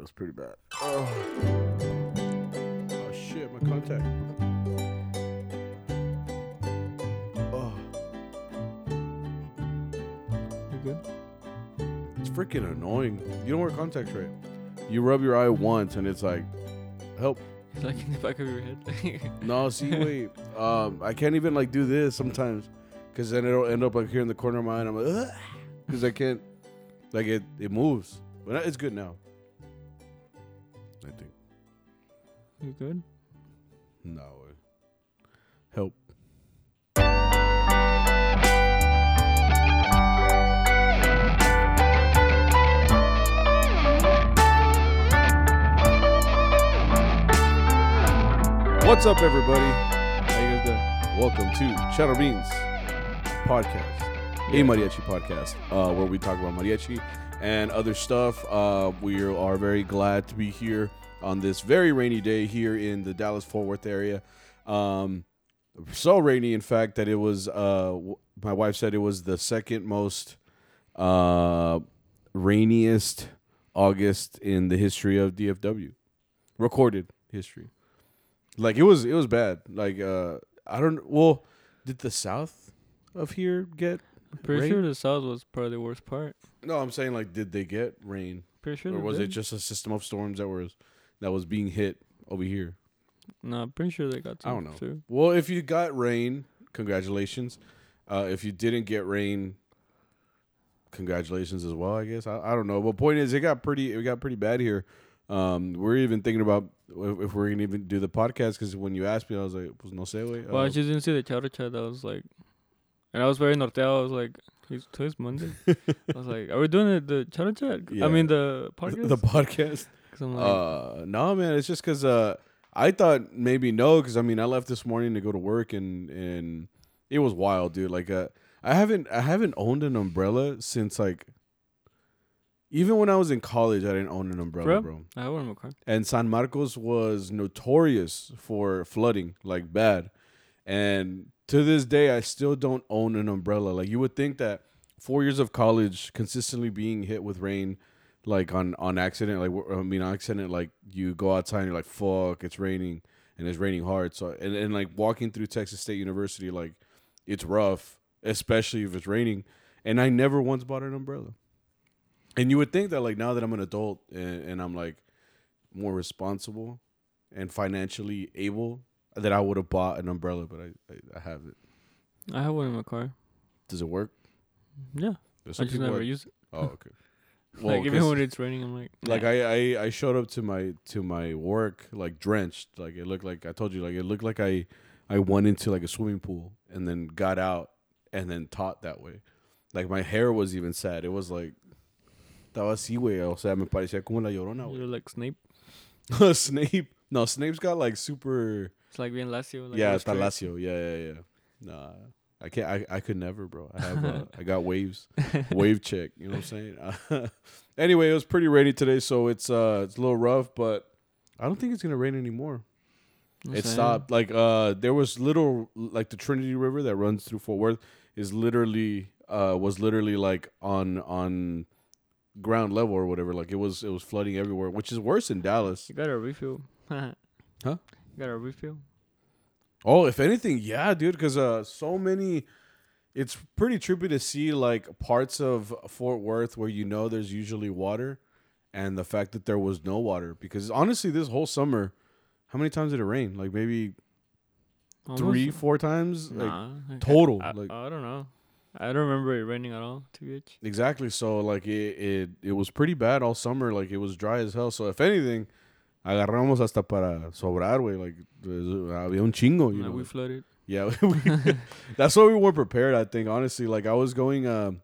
It was pretty bad. Oh, oh shit, my contact. Oh, You good? it's freaking annoying. You don't wear contacts right. You rub your eye once and it's like, help. It's like in the back of your head. No, see, wait. Um, I can't even like do this sometimes, cause then it'll end up like here in the corner of my eye. And I'm like, because I can't, like it, it moves. But it's good now. You good? No. Help. What's up, everybody? How you guys doing? Welcome to Charro Beans Podcast, a mariachi podcast, uh, where we talk about mariachi and other stuff. Uh, we are very glad to be here on this very rainy day here in the Dallas Fort Worth area. Um, so rainy, in fact, that it was. Uh, w- my wife said it was the second most uh, rainiest August in the history of DFW, recorded history. Like it was, it was bad. Like uh, I don't. Well, did the south of here get? Pretty rain? sure the south was probably the worst part. No, I'm saying like, did they get rain, Pretty sure. or was it just a system of storms that was that was being hit over here? No, I'm pretty sure they got. I don't know. Too. Well, if you got rain, congratulations. Uh, if you didn't get rain, congratulations as well. I guess I, I don't know. But point is, it got pretty it got pretty bad here. Um, we're even thinking about if, if we're gonna even do the podcast because when you asked me, I was like, "Was no say way." Well, I just didn't see the chat. I was like, and I was very norteado. I was like, "It's today's Monday." I was like, "Are we doing it, the chowder chat?" Yeah. I mean the the, podcast. the podcast. 'Cause I'm like, Uh, no, man. It's just because uh, I thought maybe no, because I mean I left this morning to go to work and and it was wild, dude. Like uh, I haven't I haven't owned an umbrella since like even when I was in college, I didn't own an umbrella, Bro? bro. I have one car. And San Marcos was notorious for flooding, like bad. And to this day, I still don't own an umbrella. Like you would think that four years of college, consistently being hit with rain, like on on accident, like I mean, on accident, like you go outside and you're like, "Fuck, it's raining," and it's raining hard. So and and like walking through Texas State University, like it's rough, especially if it's raining. And I never once bought an umbrella. And you would think that like now that I'm an adult and, and I'm like more responsible and financially able that I would have bought an umbrella, but I, I, I haven't. I have one in my car. Does it work? Yeah, There's I just people never use it. Oh, okay. Well, like even when it's raining, I'm like, like. I, I I showed up to my to my work like drenched. Like it looked like I told you like it looked like I I went into like a swimming pool and then got out and then taught that way. Like my hair was even sad. It was like estaba así, güey. O sea, me parecía como la llorona, You're like Snape. güey. Snape. No, Snape's got like super It's like being Lacio. Like yeah, está. Lacio. Yeah, yeah, yeah. Nah, I can't. I, I could never, bro. I have. Uh, I got waves, wave check. You know what I'm saying? anyway, it was pretty rainy today, so it's uh it's a little rough, but I don't think it's gonna rain anymore. I'm it saying. stopped. Like uh, there was little like the Trinity River that runs through Fort Worth is literally uh was literally like on on ground level or whatever. Like it was it was flooding everywhere, which is worse in Dallas. You got a refill. Huh? You got a refill. Oh, if anything, yeah, dude, because uh, so many. It's pretty trippy to see like parts of Fort Worth where you know there's usually water, and the fact that there was no water. Because honestly, this whole summer, how many times did it rain? Like maybe three, four times. Like Nah. I- total, I, like- I don't know. I don't remember it raining at all. too much. exactly. So like it, it, it was pretty bad all summer. Like it was dry as hell. So if anything, agarramos hasta para sobrar, way. Like había un chingo, you know. we flooded. Yeah, we, that's why we weren't prepared. I think honestly, like I was going um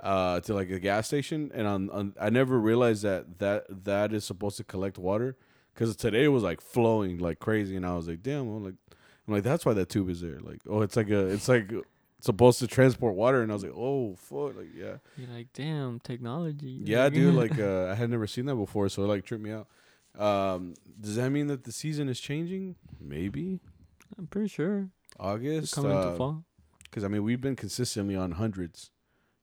uh to like a gas station, and on, on I never realized that that that is supposed to collect water because today it was like flowing like crazy, and I was like, damn, I'm like I'm like that's why that tube is there. Like oh, it's like a it's like supposed to transport water, and I was like, oh fuck, like yeah, You're like, damn, technology. yeah, dude, like uh, I had never seen that before, so it like tripped me out. Um, does that mean that the season is changing? Maybe I'm pretty sure. August. coming uh, into fall. Because I mean, we've been consistently on hundreds,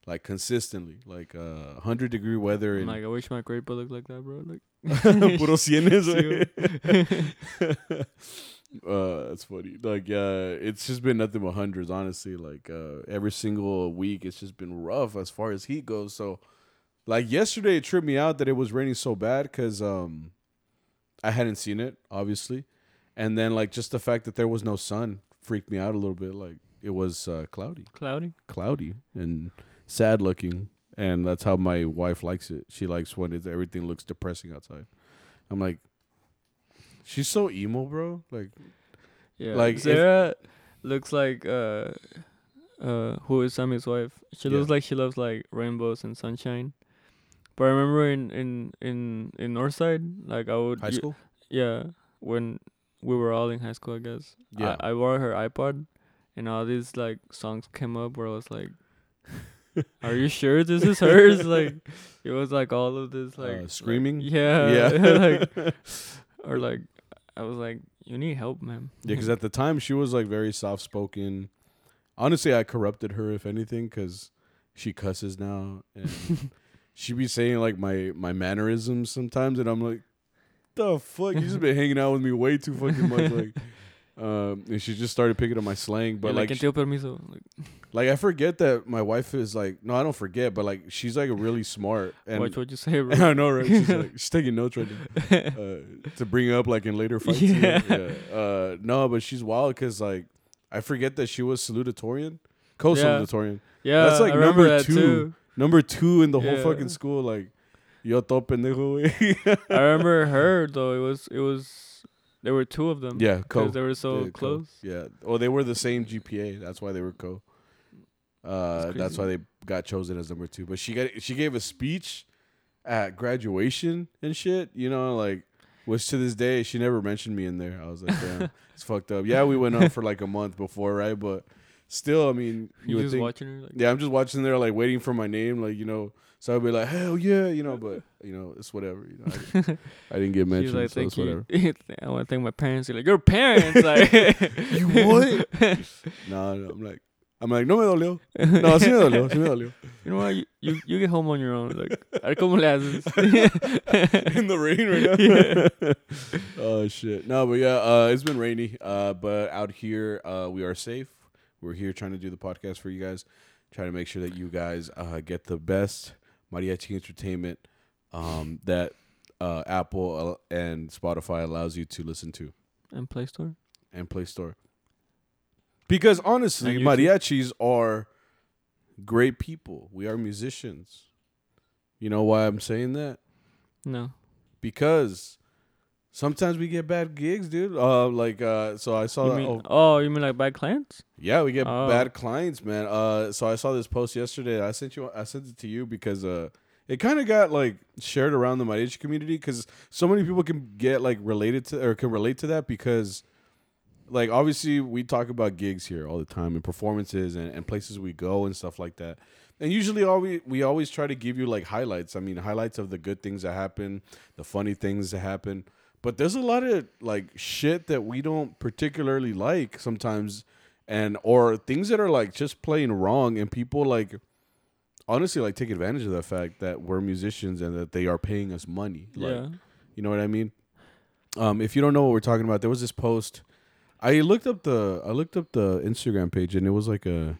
like consistently, like uh, hundred degree weather and like I wish my grade book looked like that, bro. Like puro cienes. Uh, that's funny. Like, uh, it's just been nothing but hundreds, honestly. Like, uh, every single week, it's just been rough as far as heat goes. So, like yesterday, it tripped me out that it was raining so bad because um, I hadn't seen it, obviously, and then like just the fact that there was no sun freaked me out a little bit. Like, it was uh, cloudy, cloudy. cloudy, and sad looking. And that's how my wife likes it. She likes when it's, everything looks depressing outside. I'm like, she's so emo, bro. Like, Yeah, Like, if- Sarah looks like uh, uh, who is Sammy's wife? She Yeah. looks like she loves like rainbows and sunshine. But I remember in in in in Northside, like I would high school. yeah, when we were all in high school, I guess. Yeah. I, I borrowed her iPod, and all these like songs came up where I was like, "Are you sure this is hers?" like, it was like all of this like Uh, like- screaming? yeah, yeah, like or like I was like, "You need help, man." Yeah, because at the time she was like very soft spoken. Honestly, I corrupted her if anything because she cusses now and she be saying like my my mannerisms sometimes, and I'm like, the fuck, you just been hanging out with me way too fucking much, like. Um, and she just started picking up my slang, but Yeah, like, like, sh- "Entiendo permiso. Like, like I forget that my wife is like, no, I don't forget, but like she's like really smart, and watch what you say, bro. I know, right? She's like, she's taking notes right now uh, to bring up like in later fights. Yeah. yeah. Uh, no, but she's wild because like I forget that she was salutatorian, co-salutatorian, yeah, That's, like, number that two. too. Number two in the whole fucking school. Like, yo to pendejo. güey." I remember her though. It was it was there were two of them. yeah, co. because they were so Yeah, co. close. Yeah. Well, they were the same GPA. That's why they were co. Uh, That's that's why they got chosen as number two. But she got she gave a speech at graduation and shit. You know, like which to this day she never mentioned me in there. I was like, damn, it's fucked up. Yeah, we went on for like a month before, right? But still, I mean, you You would just think. watching her like Yeah, I'm just watching there, like waiting for my name, like you know. So I'd be like, hell yeah, you know. But you know, it's whatever. You know, I, I didn't get mentioned, like, so it's whatever. I want to thank my parents. You're like, your parents, like, You what? No, no, I'm like, I'm like, no me dolió. No, sí me dolió, sí me dolió. You know what? You, you you get home on your own. Like, a ver cómo le haces. in the rain right now. oh shit. No, but yeah, uh, it's been rainy. Uh, but out here, uh, we are safe. We're here trying to do the podcast for you guys, trying to make sure that you guys uh, get the best mariachi entertainment um, that uh, Apple uh, and Spotify allows you to listen to and Play Store. and Play Store. Because honestly, mariachis are great people. We are musicians. You know why I'm saying that? No. because sometimes we get bad gigs, dude. Uh, like uh, so I saw. You mean, oh, oh, you mean like bad clients? yeah, we get Oh. bad clients, man. Uh, so I saw this post yesterday. I sent you. I sent it to you because uh, it kind of got like shared around the mariachi community because so many people can get like related to or can relate to that because. Like obviously we talk about gigs here all the time and performances and, and places we go and stuff like that. And usually all we we always try to give you like highlights. I mean highlights of the good things that happen, the funny things that happen. But there's a lot of like shit that we don't particularly like sometimes and or things that are like just plain wrong and people like honestly like take advantage of the fact that we're musicians and that they are paying us money. Like, yeah. you know what I mean? Um, if you don't know what we're talking about, there was this post. I looked up the I looked up the Instagram page and it was like a,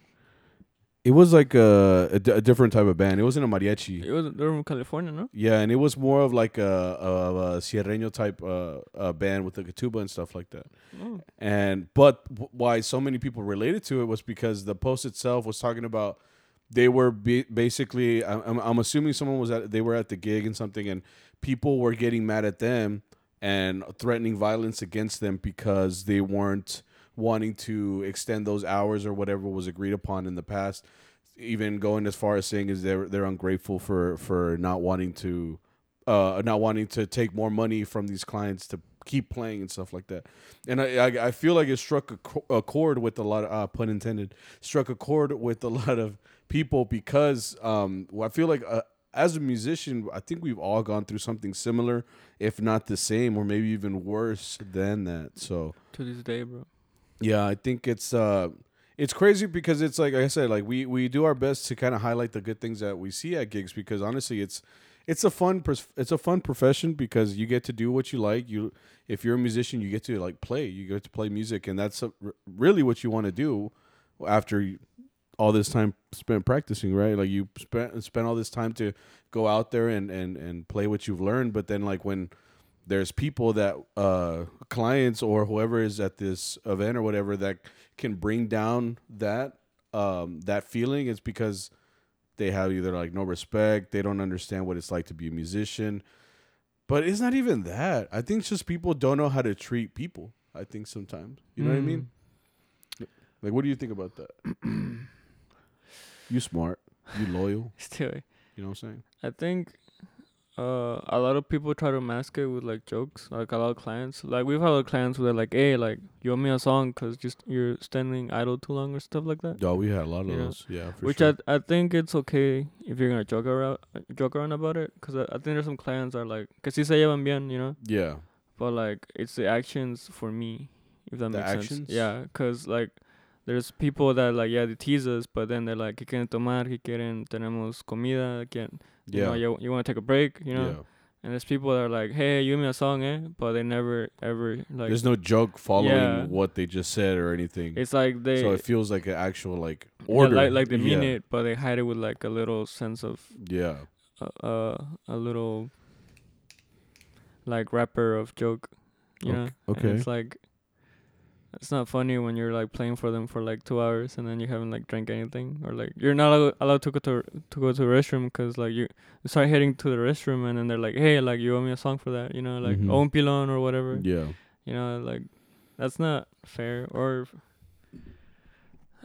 it was like a, a, different type of band. It wasn't a mariachi. It was they were from California, no? Yeah, and it was more of like a, a, a sierreño type uh, uh, band with like a tuba and stuff like that. Oh. And but w- why so many people related to it was because the post itself was talking about they were be- basically I'm, I'm- I'm assuming someone was at they were at the gig and something and people were getting mad at them and threatening violence against them because they weren't wanting to extend those hours or whatever was agreed upon in the past even going as far as saying is they're they're ungrateful for for not wanting to uh not wanting to take more money from these clients to keep playing and stuff like that and i i, I feel like it struck a, a chord with a lot of uh, pun intended struck a chord with a lot of people because um i feel like uh, as a musician i think we've all gone through something similar if not the same or maybe even worse than that so To this day, bro. Yeah, I think it's uh it's crazy because it's like, like I said, like we we do our best to kind of highlight the good things that we see at gigs because honestly, it's it's a fun it's a fun profession because you get to do what you like. You if you're a musician, you get to like play. You get to play music, and that's really what you want to do after all this time spent practicing, right? Like you spent spend all this time to go out there and and and play what you've learned, but then like when there's people that uh clients or whoever is at this event or whatever that can bring down that um that feeling it's because they have either like no respect they don't understand what it's like to be a musician. But it's not even that. I think it's just people don't know how to treat people i think sometimes. You know what i mean? Like what do you think about that? You smart. You loyal. Still, you know what i'm saying? I think uh a lot of people try to mask it with like jokes. Like a lot of clients, like we've had a lot of clients who are like, "Hey, like you owe me a song 'cause just you're standing idle too long or stuff like that." oh we had a lot of Yeah. those yeah for Which sure. I I think it's okay if you're gonna joke around joke around about it, 'cause I, I think there's some clients that are like, "Cause si se llevan bien," you know. yeah But like it's the actions for me, if that The makes actions? sense. Yeah, 'cause like there's people that like yeah they tease us, but then they're like, "Que quieren tomar? Que quieren? Tenemos comida? Quieren? You yeah know, you, you want to take a break? You know." yeah And there's people that are like, "Hey, you give me a song, eh?" But they never ever like. There's no joke following Yeah. what they just said or anything. it's like they. so it feels like an actual like yeah, order. like like they mean yeah. it, but they hide it with like a little sense of Yeah. uh, uh a little like rapper of joke, you Ok- know. okay. And it's like it's not funny when you're like playing for them for like two hours and then you haven't like drank anything or like you're not allo- allowed to go to to go to the restroom because like you start heading to the restroom and then they're like hey like you owe me a song for that you know like Mhm. owe un pilon or whatever Yeah. you know like that's not fair or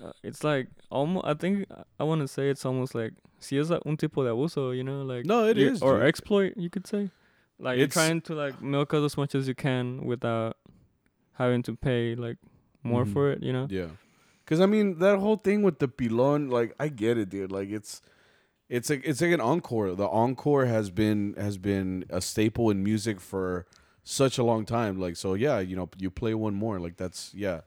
uh, it's like almost i think i want to say it's almost like si es un tipo de abuso you know like No, it is, or dude. exploit you could say like you're trying to like milk us as much as you can without having to pay like more Mhm. for it you know Yeah. Cause I mean that whole thing with the pilon, like I get it, dude. Like it's it's like it's like an encore. The encore has been has been a staple in music for such a long time. Like so, yeah, you know, you play one more. Like that's yeah.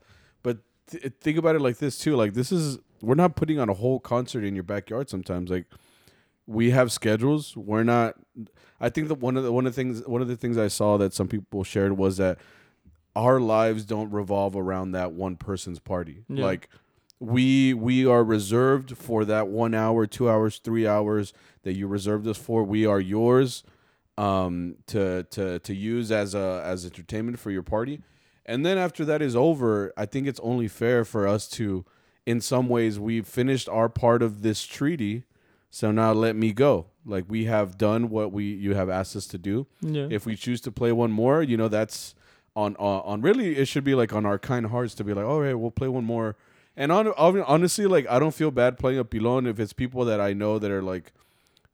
But th- think about it like this too. Like this is we're not putting on a whole concert in your backyard. Sometimes like we have schedules. We're not. I think that one of the one of the things one of the things I saw that some people shared was that our lives don't revolve around that one person's party. Yeah. Like we we are reserved for that one hour, two hours, three hours that you reserved us for. We are yours um to to to use as a as entertainment for your party. And then after that is over, I think it's only fair for us to in some ways we've finished our part of this treaty. So now let me go. Like we have done what we you have asked us to do yeah if we choose to play one more, you know, that's on on, on really it should be like on our kind hearts to be like, all right, we'll play one more. And on, honestly, like I don't feel bad playing a pilon if it's people that I know that are like,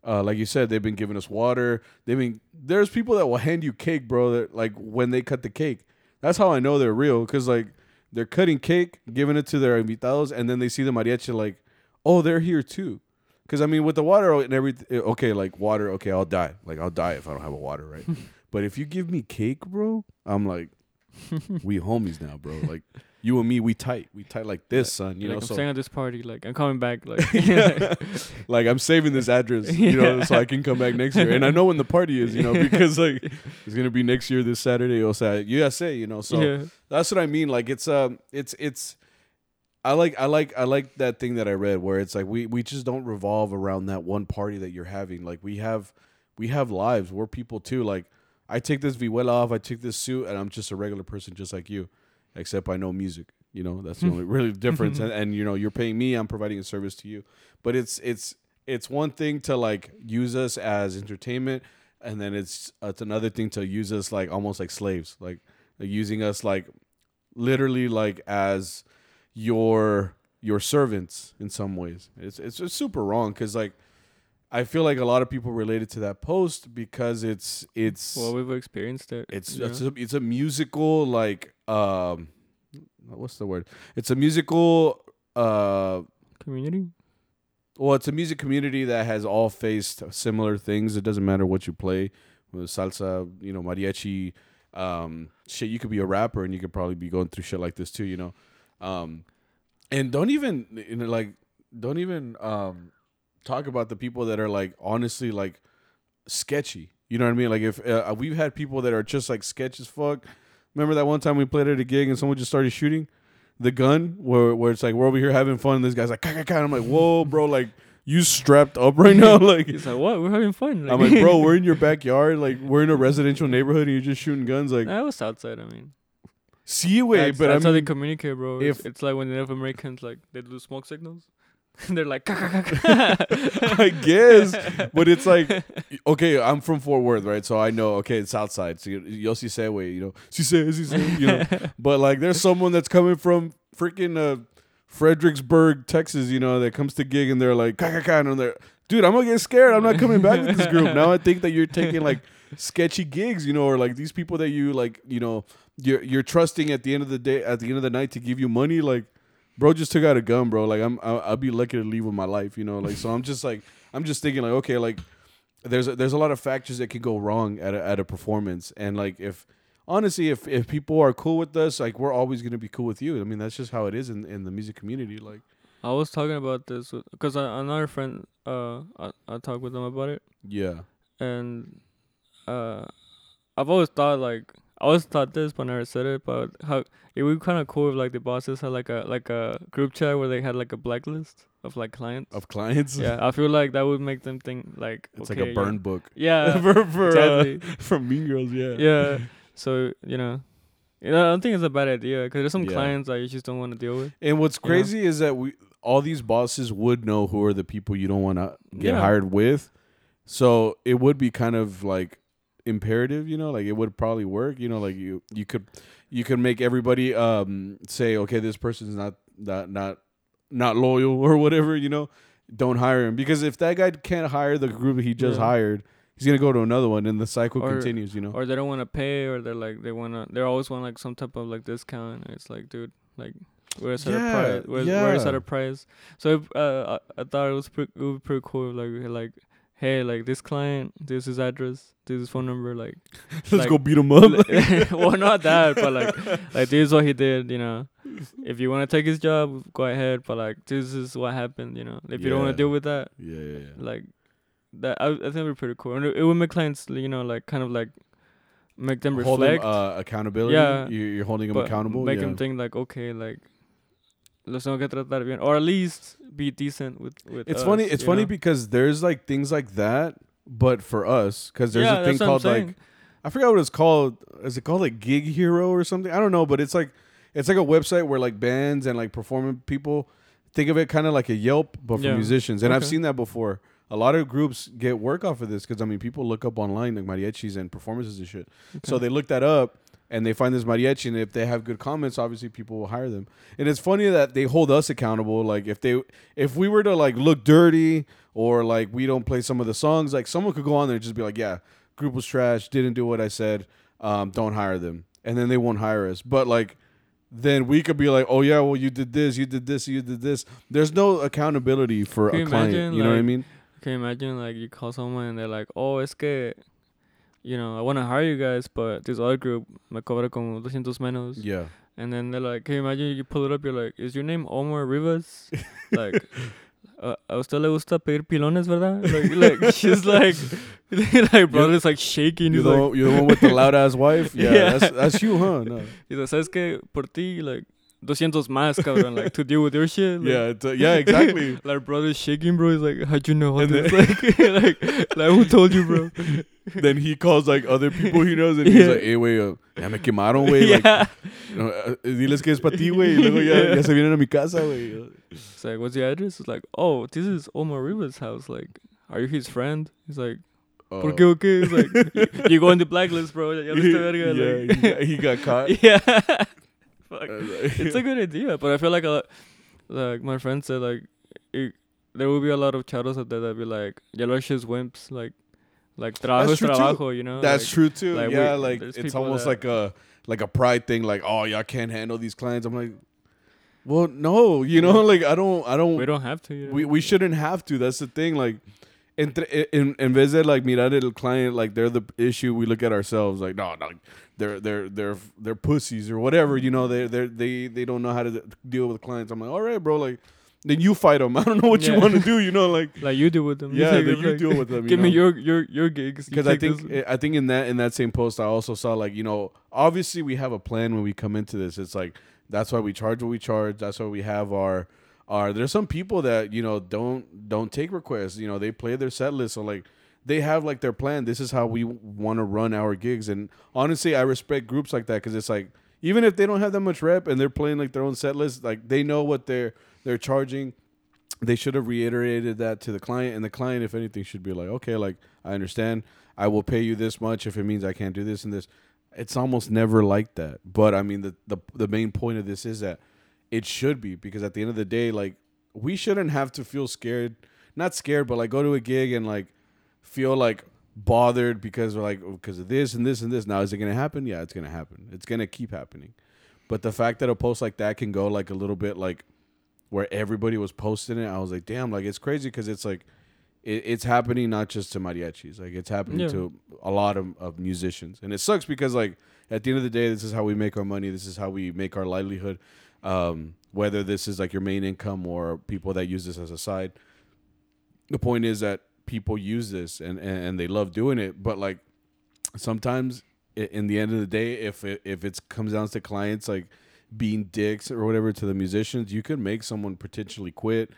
uh, like you said, they've been giving us water. They've been there's people that will hand you cake, bro. That like when they cut the cake, that's how I know they're real because like they're cutting cake, giving it to their invitados, and then they see the mariachi like, oh, they're here too. Because I mean, with the water and everything, okay, like water, okay, I'll die. Like I'll die if I don't have a water, right? But if you give me cake, bro, I'm like, we homies now, bro. Like you and me, we tight, we tight like this, son. You like know, i'm so staying at this party like i'm coming back like like I'm saving this address, you know, so I can come back next year. And I know when the party is, you know, because like it's gonna be next year this Saturday or Saturday, USA, you know. So yeah that's what I mean. Like it's um, it's it's. I like I like I like that thing that I read where it's like we we just don't revolve around that one party that you're having. Like we have we have lives. We're people too. Like I take this vihuela off, I take this suit, and I'm just a regular person just like you, except I know music. You know that's the mm. only really difference. Mm-hmm. And, and you know you're paying me, I'm providing a service to you. But it's it's it's one thing to like use us as entertainment, and then it's it's another thing to use us like almost like slaves, like, like using us like literally like as your your servants in some ways. It's it's just super wrong because like I feel like a lot of people related to that post because it's it's well we've experienced it it's you it's a, it's a musical like um what's the word? It's a musical uh community well, it's a music community that has all faced similar things. It doesn't matter what you play, with salsa, you know, mariachi, um, shit. You could be a rapper and you could probably be going through shit like this too, you know. Um, and don't even you know, like don't even um talk about the people that are like honestly like sketchy. You know what I mean? Like if uh, we've had people that are just like sketch as fuck. Remember that one time we played at a gig and someone just started shooting the gun where where it's like we're over here having fun. And this guy's like, "Ka, ka, ka," and I'm like, whoa, bro, like you strapped up right now, like. He's like, what? We're having fun. I'm like, bro, we're in your backyard, like we're in a residential neighborhood, and you're just shooting guns, like. I was outside. I mean, See way, but that's I how they mean, communicate, bro. if- If it's like when the Native Americans like they do smoke signals, they're like. I guess, but it's like, okay, I'm from Fort Worth, right? So I know, okay, it's outside. So see Segway, you know, si se, si se, you know. but like, there's someone that's coming from freaking uh, Fredericksburg, Texas, you know, that comes to gig and they're like, ka, ka, ka, and they're, dude, I'm gonna get scared. I'm not coming back with this group. Now I think that you're taking like sketchy gigs, you know, or like these people that you like, you know, you're you're trusting at the end of the day, at the end of the night to give you money, like. Bro just took out a gun, bro. Like I'm, I'll, I'll be lucky to leave with my life, you know. Like so, I'm just like, I'm just thinking like, okay, like there's a, there's a lot of factors that can go wrong at a, at a performance, and like if honestly, if if people are cool with us, like we're always gonna be cool with you. I mean, that's just how it is in in the music community. Like, I was talking about this because another friend, uh, I I talked with them about it, yeah, and uh, I've always thought like I always thought this, when I said it. But how it would be kind of cool if like the bosses had like a like a group chat where they had like a blacklist of like clients. of clients. yeah, I feel like that would make them think like it's okay, like a burn book Yeah, for, for uh, exactly. from Mean Girls. Yeah, yeah. So you know, you know, I don't think it's a bad idea because there's some Yeah. clients that you just don't want to deal with. And what's You know? crazy is that we all these bosses would know who are the people you don't want to get Yeah. hired with. So it would be kind of like imperative, you know, like it would probably work, you know, like you you could you could make everybody um say, okay, this person's not not not not loyal or whatever, you know, don't hire him because if that guy can't hire the group he just Yeah. hired, he's gonna go to another one and the cycle Or- continues, you know. or they don't want to pay, or they're like they wanna, they always want like some type of like discount. It's like, dude, like where's at a Yeah, price? Where's, where's at a price? So if, uh, I, I thought it was pretty, it would be pretty cool. Like like, hey, like this client, this is his address, this is phone number, like. Let's like- go beat him up. well, not that, but like, like this is what he did. You know, if you want to take his job, go ahead. But like, this is what happened. You know, if you don't want to deal with that, yeah, yeah, yeah. like that I, I think would be pretty cool and it, it would make clients you know like kind of like make them Hold them, reflect uh, accountability. Yeah, you, you're holding them accountable. make yeah. them think like okay like los tengo que tratar bien or at least be decent with with It's us, funny. It's funny know? because there's like things like that, but for us, because there's yeah, a thing that's what I'm called like. I forgot what it's called. Is it called like Gig Hero or something? I don't know, but it's like it's like a website where like bands and like performing people think of it kind of like a Yelp, but for Yeah. musicians. And I've seen that before. A lot of groups get work off of this because I mean, people look up online like mariachis and performances and shit. So they look that up and they find this mariachi, and if they have good comments, obviously people will hire them. And it's funny that they hold us accountable. Like if they, if we were to like look dirty or like we don't play some of the songs, like someone could go on there and just be like, "Yeah, group was trash, didn't do what I said, um, don't hire them," and then they won't hire us. But like. Then we could be like, oh yeah, well you did this, you did this, you did this. There's no accountability for Can a client. imagine, you know what I mean? can you imagine like you call someone and they're like oh it's que you know I want to hire you guys but this other group me cobra como 200 menos Yeah. And then they're like, can you imagine you pull it up, you're like, is your name Omar Rivas? like, uh, a usted le gusta pedir pilones, ¿verdad? Like, like she's like, like, brother's like shaking. You're the, like, one, you're the one with the loud ass wife. Yeah, Yeah. That's, that's you, huh? No. he's like, ¿sabes qué? Por ti, like, 200 más, cabrón, like, to deal with your shit. Like, Yeah, uh, yeah, exactly. like, brother's shaking, bro. He's like, how'd you know all And this? like, like, like, who told you, bro? then he calls like other people he knows and he's like, hey, güey, uh, ya me quemaron, güey. Yeah. you know, uh, diles que es para ti, güey. Y luego ya, ya se vienen a mi casa, güey. It's like, what's your address? It's like, oh, this is Omar Rivas' house. Like, are you his friend? He's like, Uh, ¿Por qué o qué? It's like, you, you go in the blacklist, bro. Ya yeah, like- he, he got caught. yeah. Fuck. It's a good idea, but I feel like a, like my friend said, like it, there will be a lot of charros out there that be like, "Yellow shit's wimps." Like, like trabajo true, too. you know. That's like, true too. like, yeah, we- like it's almost that- like a like a pride thing. Like, oh, y'all can't handle these clients. I'm like, well, no, you know, like I don't, I don't. We don't have to. You know? we we shouldn't have to. That's the thing. Like, entre, eh, in, in vez de like mirar el client like they're the issue, we look at ourselves like no, no, they're they're they're they're pussies or whatever. You know, they they they they don't know how to deal with clients. I'm like, all right, bro, like. Then you fight them. I don't know what you want to do. You know, like Like you do with them. yeah, that you like, deal with them. Give me your your your gigs. You because I think this- eh, I think in that in that same post I also saw like you know obviously we have a plan when we come into this. It's like that's why we charge what we charge. That's why we have our our. There's some people that you know don't don't take requests. You know they play their set list so like they have like their plan. This is how we want to run our gigs. And honestly, I respect groups like that because it's like even if they don't have that much rep and they're playing like their own set list, like they know what they're they're charging they should have reiterated that to the client and the client if anything should be like okay like i understand i will pay you this much if it means i can't do this and this it's almost never like that but i mean the the, the main point of this is that it should be because at the end of the day like we shouldn't have to feel scared not scared but like go to a gig and like feel like bothered because we're like oh, because of this and this and this. Now is it gonna happen? Yeah it's gonna happen. It's gonna keep happening. But the fact that a post like that can go like a little bit like where everybody was posting it, I was like, damn, like it's crazy because it's like it, it's happening not just to mariachis, like it's happening Yeah. to a lot of, of musicians, and it sucks because like at the end of the day, this is how we make our money, this is how we make our livelihood. Um, whether this is like your main income or people that use this as a side, the point is that people use this and and, and they love doing it, but like sometimes in the end of the day, if it if it comes down to clients like being dicks or whatever to the musicians, you could make someone potentially quit.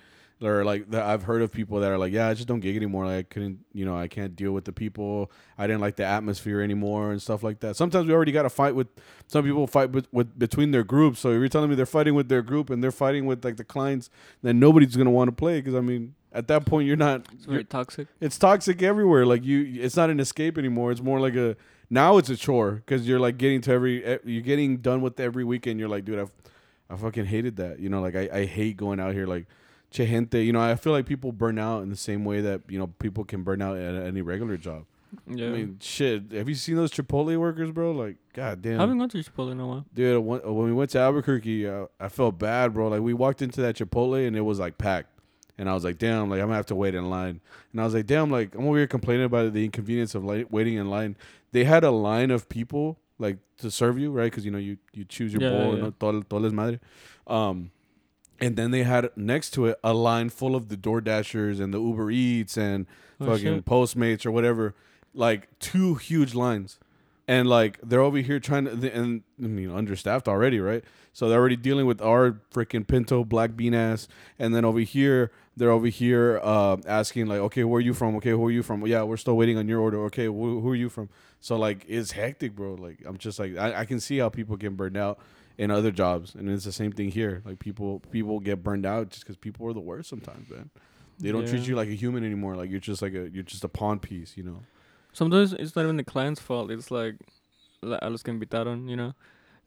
Or like that, I've heard of people that are like, yeah, I just don't gig anymore. Like I couldn't, you know, I can't deal with the people. I didn't like the atmosphere anymore and stuff like that. Sometimes we already got to fight with some people fight with, with between their groups. So if you're telling me they're fighting with their group and they're fighting with like the clients, then nobody's gonna want to play because I mean, at that point you're not. it's you're- toxic. it's toxic everywhere. Like you, it's not an escape anymore. It's more like a now it's a chore because you're like getting to every you're getting done with every weekend. You're like, dude, I've, I fucking hated that. You know, like I, I hate going out here like che gente. You know, I feel like people burn out in the same way that you know people can burn out at any regular job. Yeah. I mean, shit. Have you seen those Chipotle workers, bro? Like, god damn. I haven't gone to Chipotle in a while. Dude, when when we went to Albuquerque, uh, I felt bad, bro. Like we walked into that Chipotle and it was like packed, and I was like, damn, like I'm gonna have to wait in line. And I was like, damn, like I'm over here complaining about the inconvenience of like waiting in line. They had a line of people like to serve you, right? Because you know you you choose your Yeah, bowl, yeah, and yeah. todo, todo es madre. Um, and then they had next to it a line full of the Door Dashers and the Uber Eats and Oh, fucking shit. Postmates or whatever, like two huge lines, and like they're over here trying to, and I mean understaffed already, right? So they're already dealing with our freaking Pinto black bean ass, and then over here they're over here uh, asking like, okay, where are you from? Okay, who are you from? Yeah, we're still waiting on your order. Okay, who, who are you from? So like it's hectic, bro. Like I'm just like I, I can see how people get burned out in other jobs, and it's the same thing here. Like people people get burned out just because people are the worst sometimes, man. They don't treat you like a human anymore. Like you're just like a you're just a pawn piece, you know. Sometimes it's not even the client's fault. It's like la- a los que invitaron, you know.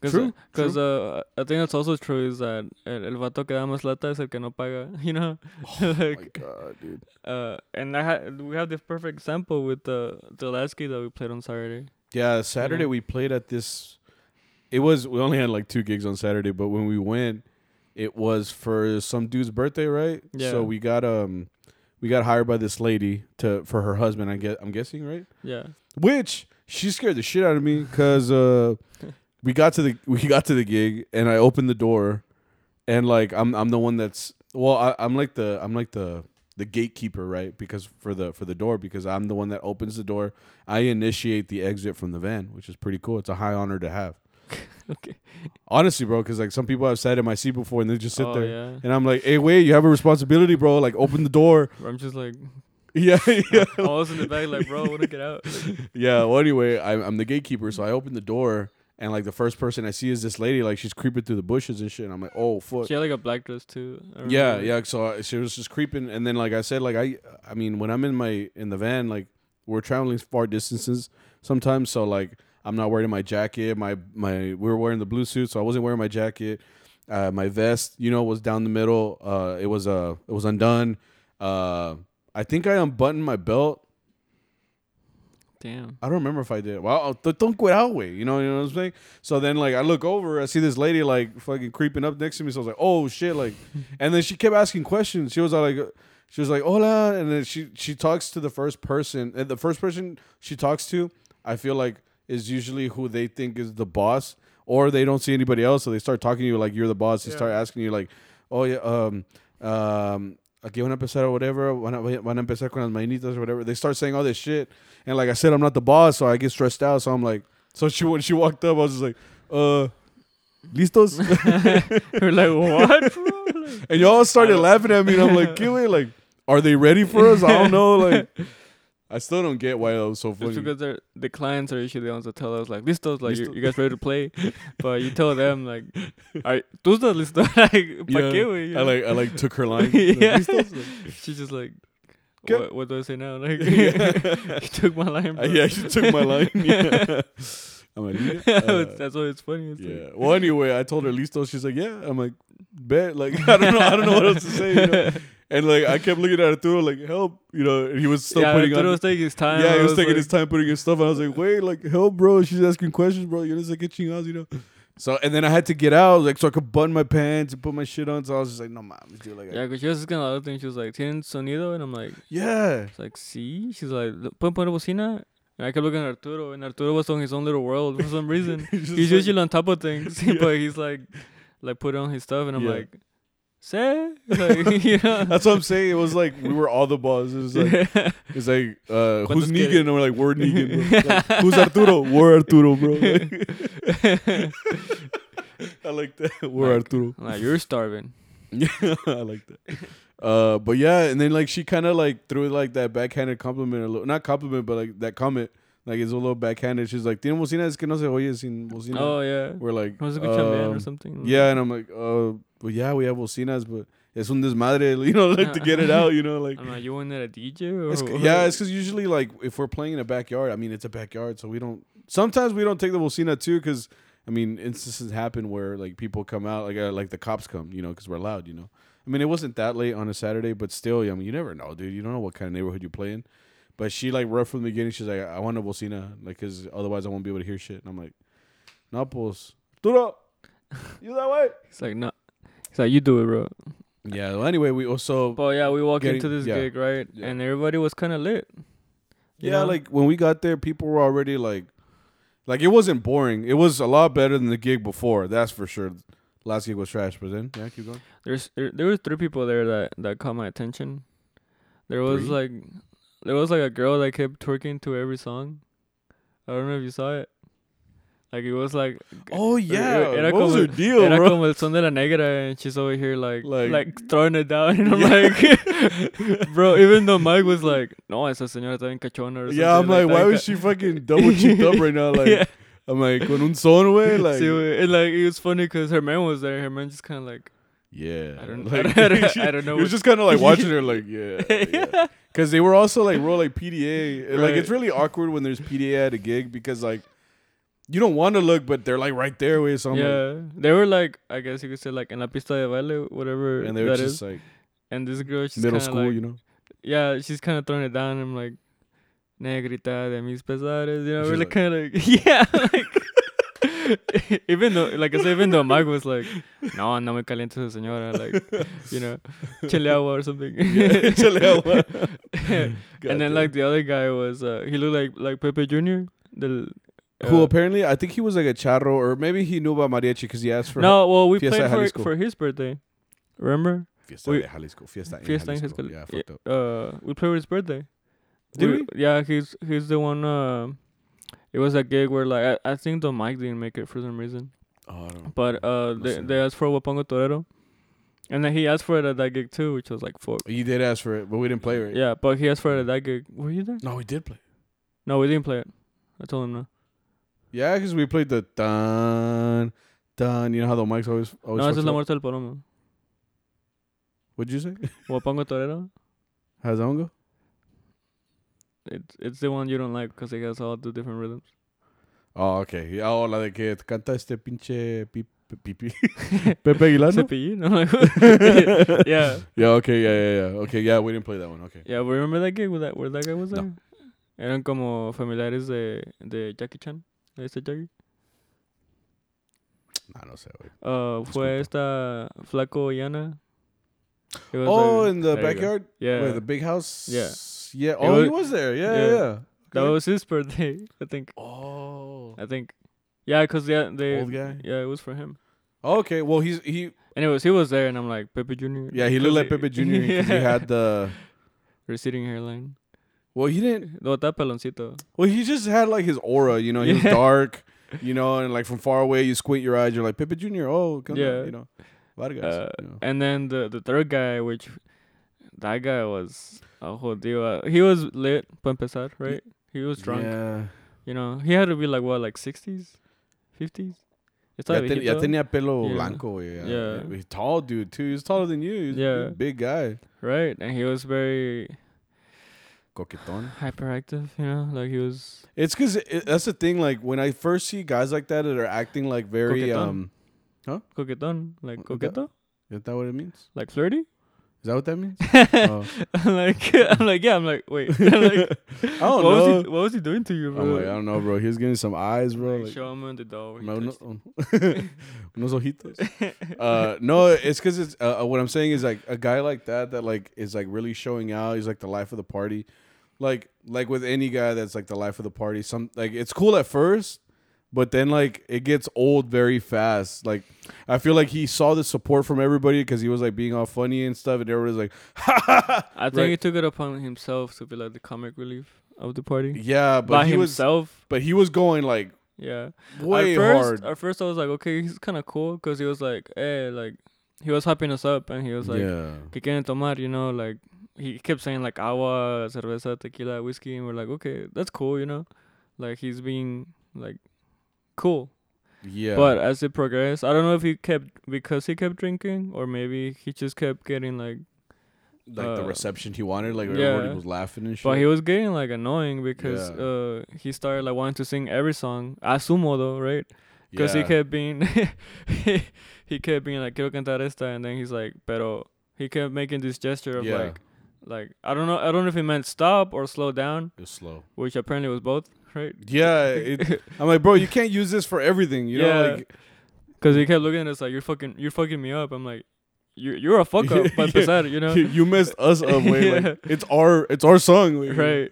Cause, True, Because uh, I think that's also true is that el, el vato que da más lata es el que no paga, you know. Oh my god, dude. uh, and I had we have the perfect example with the the last game that we played on Saturday. Yeah, Saturday know? we played at this. It was we only had like two gigs on Saturday, but when we went, it was for some dude's birthday, right? Yeah. So we got um, we got hired by this lady to for her husband. I get I'm guessing right. Yeah. Which she scared the shit out of me because uh, we got to the we got to the gig and I opened the door, and like I'm I'm the one that's well I, I'm like the I'm like the the gatekeeper right because for the for the door because I'm the one that opens the door. I initiate the exit from the van, which is pretty cool. It's a high honor to have. Okay. Honestly, bro, because like some people have sat in my seat before and they just sit oh, there. Yeah. And I'm like, hey, wait, you have a responsibility, bro. Like, open the door. I'm just like yeah, yeah. I was in the back like, bro, I wanna get out. yeah. Well, anyway, I'm, I'm the gatekeeper, so I open the door, and like the first person I see is this lady, like she's creeping through the bushes and shit. And I'm like, oh fuck. She had like a black dress too. Yeah, remember. yeah. So I- she was just creeping, and then like I said, like I, I mean, when I'm in my in the van, like we're traveling far distances sometimes, so like I'm not wearing my jacket. My my we were wearing the blue suit, so I wasn't wearing my jacket. Uh, my vest, you know, was down the middle. Uh, it was uh, it was undone. Uh, I think I unbuttoned my belt. Damn. I don't remember if I did. Well, don't quit out way. You know, you know what I'm saying? So then, like, I look over, I see this lady like fucking creeping up next to me. So I was like, oh shit, like, and then she kept asking questions. She was like, she was like, "Hola," and then she she talks to the first person, and the first person she talks to, I feel like is usually who they think is the boss, or they don't see anybody else, so they start talking to you like you're the boss. They Yeah. start asking you like, "Oh yeah, um, um." Aquí van a empezar or whatever, van a, van a empezar con las mañanitas or whatever. They start saying all this shit, and like I said, I'm not the boss, so I get stressed out. So I'm like, so she when she walked up, I was just like, uh, listos, We're like, what, bro? And y'all started laughing at me, and I'm like, "Kill it!" Like, are they ready for us? I don't know. Like, I still don't get why that was so funny. it's because the clients are usually the ones that tell us like, listos, like you, you guys ready to play? but you tell them like, are tú estás listo? like, ¿pa Yeah, qué, güey? I like I like took her line. Yeah. Like, She's just like, what, what do I say now? Like, you took my line. Bro. yeah, she took my line. Yeah. I'm like, yeah. Uh, That's why it's funny. It's yeah. Well, anyway, I told her listo. She's like, yeah. I'm like, bet. Like, I don't know. I don't know what else to say. You know? And like, I kept looking at Arturo, like, help. You know, and he was still yeah, putting Arturo on. was taking his time. yeah, he was taking like, his time putting his stuff. And I was like, wait, like, help, bro. She's asking questions, bro. You know, it's like get chingados, you know. So and then I had to get out, like, so I could button my pants and put my shit on. So I was just like, no, mom, dude, like, Yeah, because she was asking a lot of things. She was like, ¿tienen sonido? And I'm like, yeah. it's like, sí. She's like, ¿pueden poner bocina? And I kept looking at Arturo, and Arturo was on his own little world for some reason. He's just he's like- usually on top of things, Yeah. but he's like, like put on his stuff, and I'm Yeah. like, say, like, know. That's what I'm saying. It was like we were all the boss. It was like Yeah. it's like uh, who's ¿Cuántos Negan? And we're like we're Negan. Like, who's Arturo? We're Arturo, bro. I like that. We're Like- Arturo. I'm like, you're starving. Yeah, I like that. Uh, but yeah, and then like she kind of like threw like that backhanded compliment, a little, not compliment, but like that comment, like it's a little backhanded. She's like, "Tiene bocina es que no se oye sin bocina." Oh yeah. We're like, Was it escuchan bien or um, something? Yeah, and I'm like, uh, well, yeah, we have bocinas, but es un desmadre, you know, like to get it out, you know, like. I'm like, you want that a DJ or? It's, yeah, it's because usually like if we're playing in a backyard, I mean it's a backyard, so we don't. Sometimes we don't take the bocina too, because I mean instances happen where like people come out, like uh, like the cops come, you know, because we're loud, you know. I mean it wasn't that late on a Saturday, but still, I mean you never know, dude. You don't know what kind of neighborhood you play in. But she like right from the beginning, she's like, I want a bocina, like, because otherwise I won't be able to hear shit. And I'm like, no, pues, Arturo, you that way? It's like no. It's like you do it, bro. Yeah. Well, anyway, we also But yeah, we walk Getting- into this yeah. gig right, Yeah. and everybody was kind of lit. yeah, know? like when we got there, people were already like, like it wasn't boring. It was a lot better than the gig before. That's for sure. Last gig was trash, but then yeah, keep going. There's there, there was three people there that that caught my attention. There was Three? like there was like a girl that kept twerking to every song. I don't know if you saw it. Like it was like Oh yeah, era what was her deal, era bro? como el son de la negra, and she's over here like Like- like, throwing it down, and I'm Yeah. like, bro. Even though Mike was like, no, esa señora está bien cachona. Or yeah, I'm something like, why that. was she fucking double cheeked up right now? Like, yeah. I'm like, con un son, way, like, See, and like it was funny because her man was there. Her man just kind of like, yeah, I don't- like, I don't- I don't know He was just kind of like watching her, like, yeah, yeah. Because they were also like real like PDA. and, Like it's really awkward when there's PDA at a gig because like you don't want to look, but they're like right there with something. I'm like, yeah, they were like, I guess you could say like en la pista de baile, whatever and they were just is. like And this girl, she's middle school, like, you know. yeah, she's kind of throwing it down. I'm like, negrita de mis pesares, you know, She's really like- kind of, yeah, like, even though, like I said, even though Mike was like, no, no me caliente esa señora, like, you know, chile agua or something. Yeah, échale agua. and then like the other guy was, uh, he looked like like Pepe Jr. Who uh, apparently I think he was like a charro or maybe he knew about mariachi because he asked for no, well, we Fiesta played for for his birthday. Remember? Fiesta we- de Jalisco, Fiesta, Fiesta in Jalisco. Jalisco. Yeah, fucked up. Uh, we played for his birthday. Did we? Yeah, he's he's the one. Uh, it was a gig where like I, I think the mic didn't make it for some reason, Oh, I don't but uh, they Must've- they asked for Huapango Torero, and then he asked for it at that gig too, which was like fuck. You did ask for it, but we didn't play it. Yeah, but he asked for it at that gig. Were you there? No, we did play. No, we didn't play it. I told him no. Yeah, because we played the dun dun. You know how the mics always always. No, esa es la muerte del palomo. What'd you say? Huapango Torero. How's that one go? It's it's the one you don't like because it has all the different rhythms. Oh, okay. Yeah, oh, la de que canta este pinche pi- pi- pipi. Pepe Aguilar, ¿no? Cepillín. I'm like, yeah, Yeah, okay, yeah, yeah, yeah. Okay, yeah, we didn't play that one. Okay. yeah. But remember that gig where that where that guy was No. there? Eran como familiares de de Jackie Chan, de este Jackie. Nah, no sé, güey. Uh, fue esta Flaco y Ana. It was Oh, like- in the there you go. backyard? Yeah, Wait, the big house? Yeah. Yeah. Oh, he was- was there. Yeah, yeah. yeah. yeah. that was his birthday. I think. Oh. I think. Yeah, cause yeah, they. Old guy? Yeah, it was for him. Okay. Well, he's he. Anyways, he was there, and I'm like Pepe Junior. Yeah, he looked like Pepe Jr. because he had the. receding hairline. Well, he didn't. No, that peloncito. Well, he just had like his aura. You know, he was dark. You know, and like from far away, you squint your eyes. You're like Pepe Jr. Oh, come Yeah. on, you know, Vargas. Uh, you know. And then the the third guy, which that guy was a whole deal. Uh, he was lit, para empezar, right? He was drunk. Yeah. You know, he had to be like what, like sixties, fifties. It's Ya, like ten- ya tenía pelo Yeah. blanco, güey. Yeah. Yeah. He's tall dude too. He's taller than you. He's a Yeah. big, big guy. right, and he was very Coquetón. hyperactive. You know, like he was. It's because it, that's the thing. Like when I first see guys like that that are acting like very Coquetón. um. Coquetón, like What that- coqueto, Is that what it means? like flirty. Is that what that means? oh. I'm like, I'm like, yeah. I'm like, wait. I'm like, I don't what know. Was he, what was he doing to you, bro? I'm like, I don't know, bro. He was getting some eyes, bro. Like, Like, show him the door. no, no, unos ojitos. Uh, no, it's because it's uh, uh, what I'm saying is like a guy like that that like is like really showing out. He's like the life of the party. Like like with any guy that's like the life of the party. Some like it's cool at first, but then like it gets old very fast. Like I feel like he saw the support from everybody because he was like being all funny and stuff, and everybody's like, I think Right. he took it upon himself to be like the comic relief of the party. yeah, but By he was himself. but he was going like Yeah. way at first, hard. At first, I was like, okay, he's kind of cool because he was like, hey, like, he was hyping us up and he was like, yeah. que quieren tomar, you know, like, he kept saying like agua, cerveza, tequila, whiskey, and we're like, okay, that's cool, you know, like he's being like cool. Yeah. But as it progressed, I don't know if he kept because he kept drinking or maybe he just kept getting like like the uh, reception he wanted, like yeah. everybody was laughing and shit. But he was getting like annoying because Yeah. uh he started like wanting to sing every song Asumo su modo, right? Because he kept being he, he kept being like quiero cantar esta and then he's like pero he kept making this gesture of Yeah. like like I don't know I don't know if he meant stop or slow down, It was slow. which apparently was both, right? Yeah, it, I'm like, bro, you can't use this for everything. You know, Yeah. like Because he kept looking at us like you're fucking you're fucking me up. I'm like you're you're a fuck up, Yeah. but pesar, you know. you messed us up. Way, Yeah. like, it's our it's our song. way. right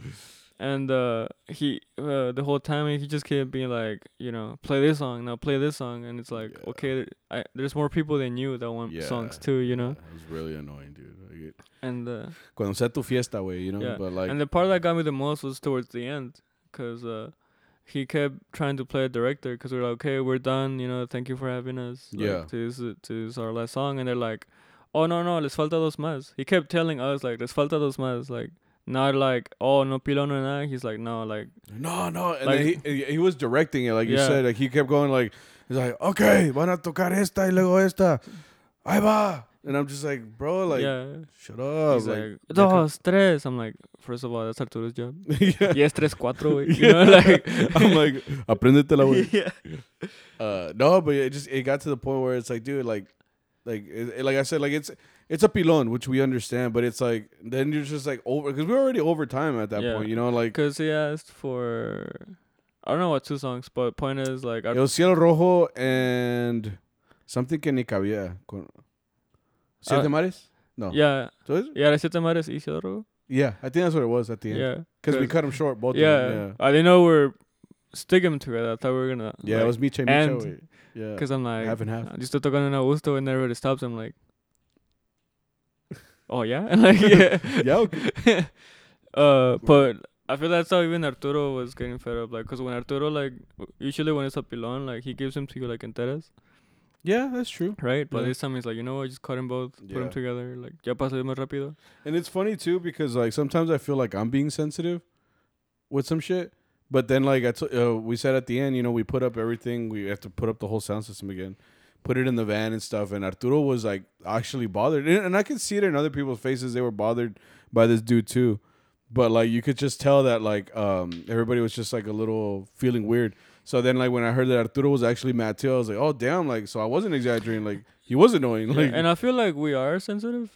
and uh he uh the whole time he just kept being like you know play this song now play this song and it's like Yeah. okay I, there's more people than you that want songs too you know It was really annoying, dude. Like, it- and uh Cuando sea tu fiesta, way, you know. Yeah, But like, and the part that got me the most was towards the end because uh he kept trying to play a director because we're like okay we're done you know thank you for having us like, Yeah. this is this is our last song and they're like oh no no les falta dos más he kept telling us like les falta dos más like not like oh no pilón no nada he's like no like no, no. And like- he he was directing it, like you Yeah. said. Like he kept going, like he's like, okay, van a tocar esta y luego esta. Ahí va. And I'm just like, bro, like, yeah shut up. He's Like, like, dos, tres. I'm like, first of all, that's Arturo's job. yeah. Yes, tres, cuatro, güey. You know, like, I'm like, aprendetela, güey. yeah. Uh, no, but it just it got to the point where it's like, dude, like, like, it- like I said, like it's it's a pilon, which we understand, but it's like then you're just like over because we're already over time at that Yeah. point, you know, like Because he asked for, I don't know what two songs, but point is, like, El Cielo Rojo and something que ni cabía. Con, Siete Uh, Mares? No. yeah, So yeah, siete mares y Ciudad Rojo. Yeah, I think that's what it was at the end. Yeah. Because we cut them short, both Yeah, of them. I didn't know we're sticking together. I thought we were gonna. Yeah, yeah it was Miche Miche. Yeah. Because I'm like, half and half. I just tocando en Augusto and everybody stops. I'm like, oh yeah, and like yeah, Yeah, okay. uh, but I feel that's how even Arturo was getting fed up. Like, cause when Arturo like usually when it's a pilon, like he gives him to you like enteras, Yeah, that's true. right? But Yeah. this time he's like, you know what, just cut them both, put them together. Like, ya pasó más rápido. And it's funny too because like sometimes I feel like I'm being sensitive with some shit, but then like I t- uh, we said at the end, you know, we put up everything. We have to put up the whole sound system again, put it in the van and stuff. And Arturo was like actually bothered, and, and I could see it in other people's faces. They were bothered by this dude too, but like you could just tell that like um everybody was just like a little feeling weird. So then like when I heard that Arturo was actually mad too, I was like, oh damn, like so I wasn't exaggerating. Like he was annoying. Yeah, Like and I feel like we are sensitive,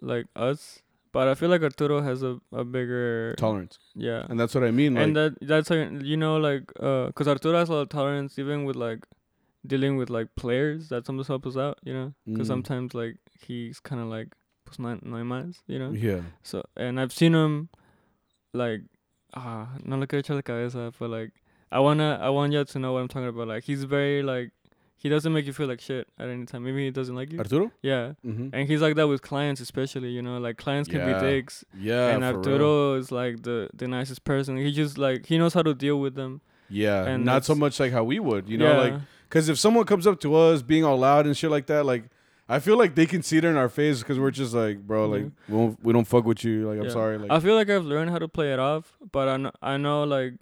like us. But I feel like Arturo has a, a bigger tolerance, yeah. and that's what I mean. Like and that that's how you- know like uh because Arturo has a lot of tolerance even with like dealing with like players that sometimes help us out you know because Mm. sometimes like he's kind of like pues no, hay- no hay más, you know. Yeah. So and I've seen him, like, ah, no le quiero echar la cabeza, but like, I wanna, I want you to know what I'm talking about. Like, he's very like, he doesn't make you feel like shit at any time. Maybe he doesn't like you. Arturo? Yeah. Mm-hmm. And he's like that with clients, especially. You know, like clients can Yeah. be dicks, Yeah. and. Arturo is like the the nicest person. He just like he knows how to deal with them. Yeah. and not so much like how we would, you know, like. Because if someone comes up to us being all loud and shit like that, like I feel like they can see it in our face because we're just like, bro, like Yeah. we don't we don't fuck with you. Like I'm Yeah. sorry. Like I feel like I've learned how to play it off, but I know, I know like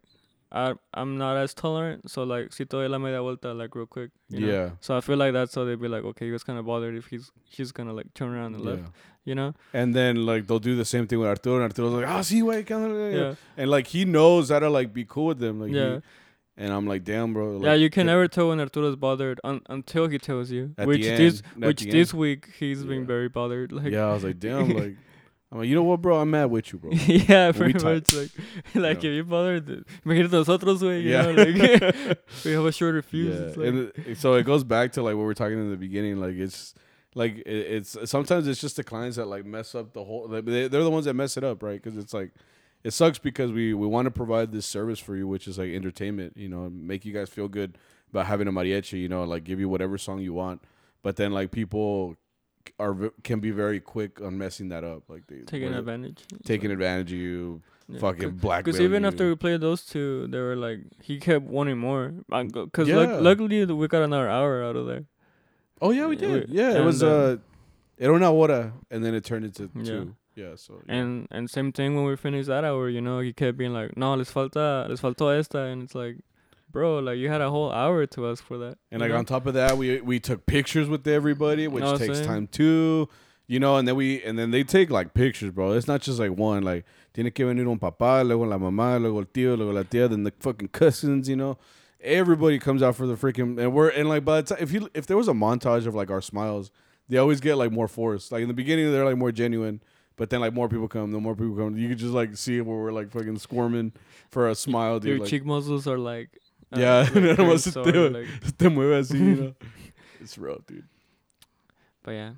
I I'm not as tolerant. So like si doy la media vuelta like real quick. You know? yeah, So I feel like that's how they'd be like, okay, he was kind of bothered if he's he's gonna like turn around and yeah. left. You know? And then like they'll do the same thing with Arturo, and Arturo's like, ah, see, wait, Yeah. and like he knows how to like be cool with them. Like, Yeah. he- and I'm like, damn, bro. Like, yeah, you can never tell when Arturo's bothered un- until he tells you. Which this end, which this end. week he's been very bothered. Like yeah, I was like, damn, like, I'm like, you know what, bro? I'm mad with you, bro. yeah, pretty much like like Yeah. if you bothered, th- imagínate nosotros. You Yeah. know, like we have a shorter fuse. Yeah, It's like, and so it goes back to like what we are talking in the beginning. Like it's like it, it's sometimes it's just the clients that like mess up the whole. Like, they, they're the ones that mess it up, right? Because it's like it sucks because we we want to provide this service for you, which is like entertainment. You know, make you guys feel good about having a mariachi. You know, like give you whatever song you want. But then like people are can be very quick on messing that up. Like they taking advantage. Taking advantage of you, yeah, fucking black. Because even after we played those two, they were like, he kept wanting more. Because Yeah. luckily we got another hour out of there. oh yeah, we did. we- Yeah, it was uh, uh, era una hora, and then it turned into Yeah. two. Yeah, so yeah. And and same thing when we finished that hour, you know, he kept being like, no, les falta, les faltó esta. And it's like, bro, like you had a whole hour to ask for that. And like know? on top of that, we we took pictures with everybody, which Know takes saying? time too. You know, and then we and then they take like pictures, bro. It's not just like one. Like tiene que venir un papá, luego la mamá, luego el tío, luego la tía, then the fucking cousins. You know, everybody comes out for the freaking and we're and like by the time if you if there was a montage of like our smiles, they always get like more forced. Like in the beginning, they're like more genuine. But then, like more people come, the more people come. You could just like see it where we're like fucking squirming for a smile, dude. Your like, cheek muscles are like, uh, Yeah, like no very se te- like- te mueve así, you know. It's real, dude. but yeah.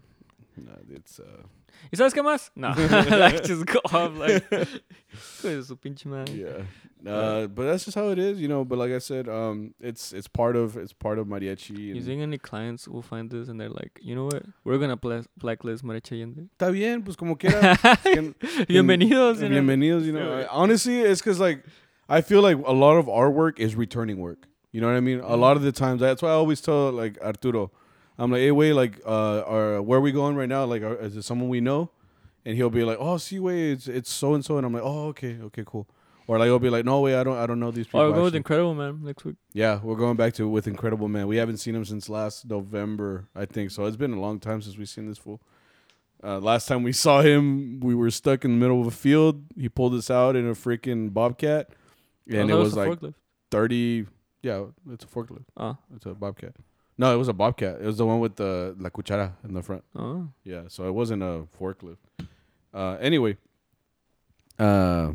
No, it's uh, ¿Y sabes qué más? No. like, just go off, like, su pinche madre. yeah. Uh, but that's just how it is, you know. But like I said, um, it's it's part of it's part of mariachi. You and- think any clients will find this and they're like, you know what? We're gonna bla- blacklist Mariachi Allende. Está bien, pues como quiera. que- Bienvenidos. you know? Bienvenidos, you know. Yeah. Honestly, it's because like I feel like a lot of our work is returning work. You know what I mean? A lot of the times, that's why I always tell like Arturo, I'm like, hey, wait, like, uh, are, where are we going right now? Like, are, is it someone we know? And he'll be like, oh, see, wait, it's it's so and so, and I'm like, oh, okay, okay, cool. Or like he'll be like, no, wait, I don't, I don't know these people. Or go with. Incredible Man next week. Yeah, we're going back to with Incredible Man. We haven't seen him since last November, I think. So it's been a long time since we've seen this fool. Uh, last time we saw him, we were stuck in the middle of a field. He pulled us out in a freaking bobcat, and Oh, it that was like forklift. thirty. Yeah, it's a forklift. Oh, It's a bobcat. No, it was a bobcat. It was the one with the la cuchara in the front. oh. Yeah, so it wasn't a forklift. Uh, anyway, uh,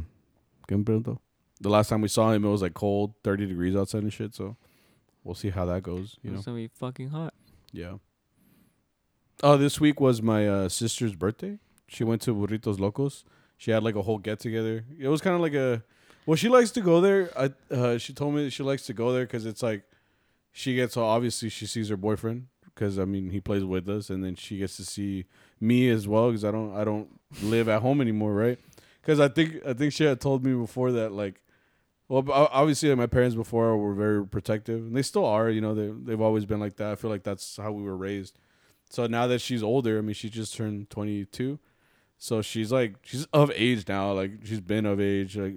¿qué me preguntó? The last time we saw him, it was like cold, thirty degrees outside and shit. So we'll see how that goes. You know, It's gonna be fucking hot. yeah. Oh, this week was my uh, sister's birthday. She went to Burritos Locos. She had like a whole get together. It was kind of like a. Well, she likes to go there. I uh, she told me that she likes to go there because it's like she gets obviously she sees her boyfriend because I mean he plays with us, and then she gets to see me as well because I don't I don't live at home anymore, right? Because I think I think she had told me before that like, well, obviously like, my parents before were very protective, and they still are. You know, they they've always been like that. I feel like that's how we were raised. So now that she's older, I mean, she just turned twenty two. So she's like she's of age now, like she's been of age, like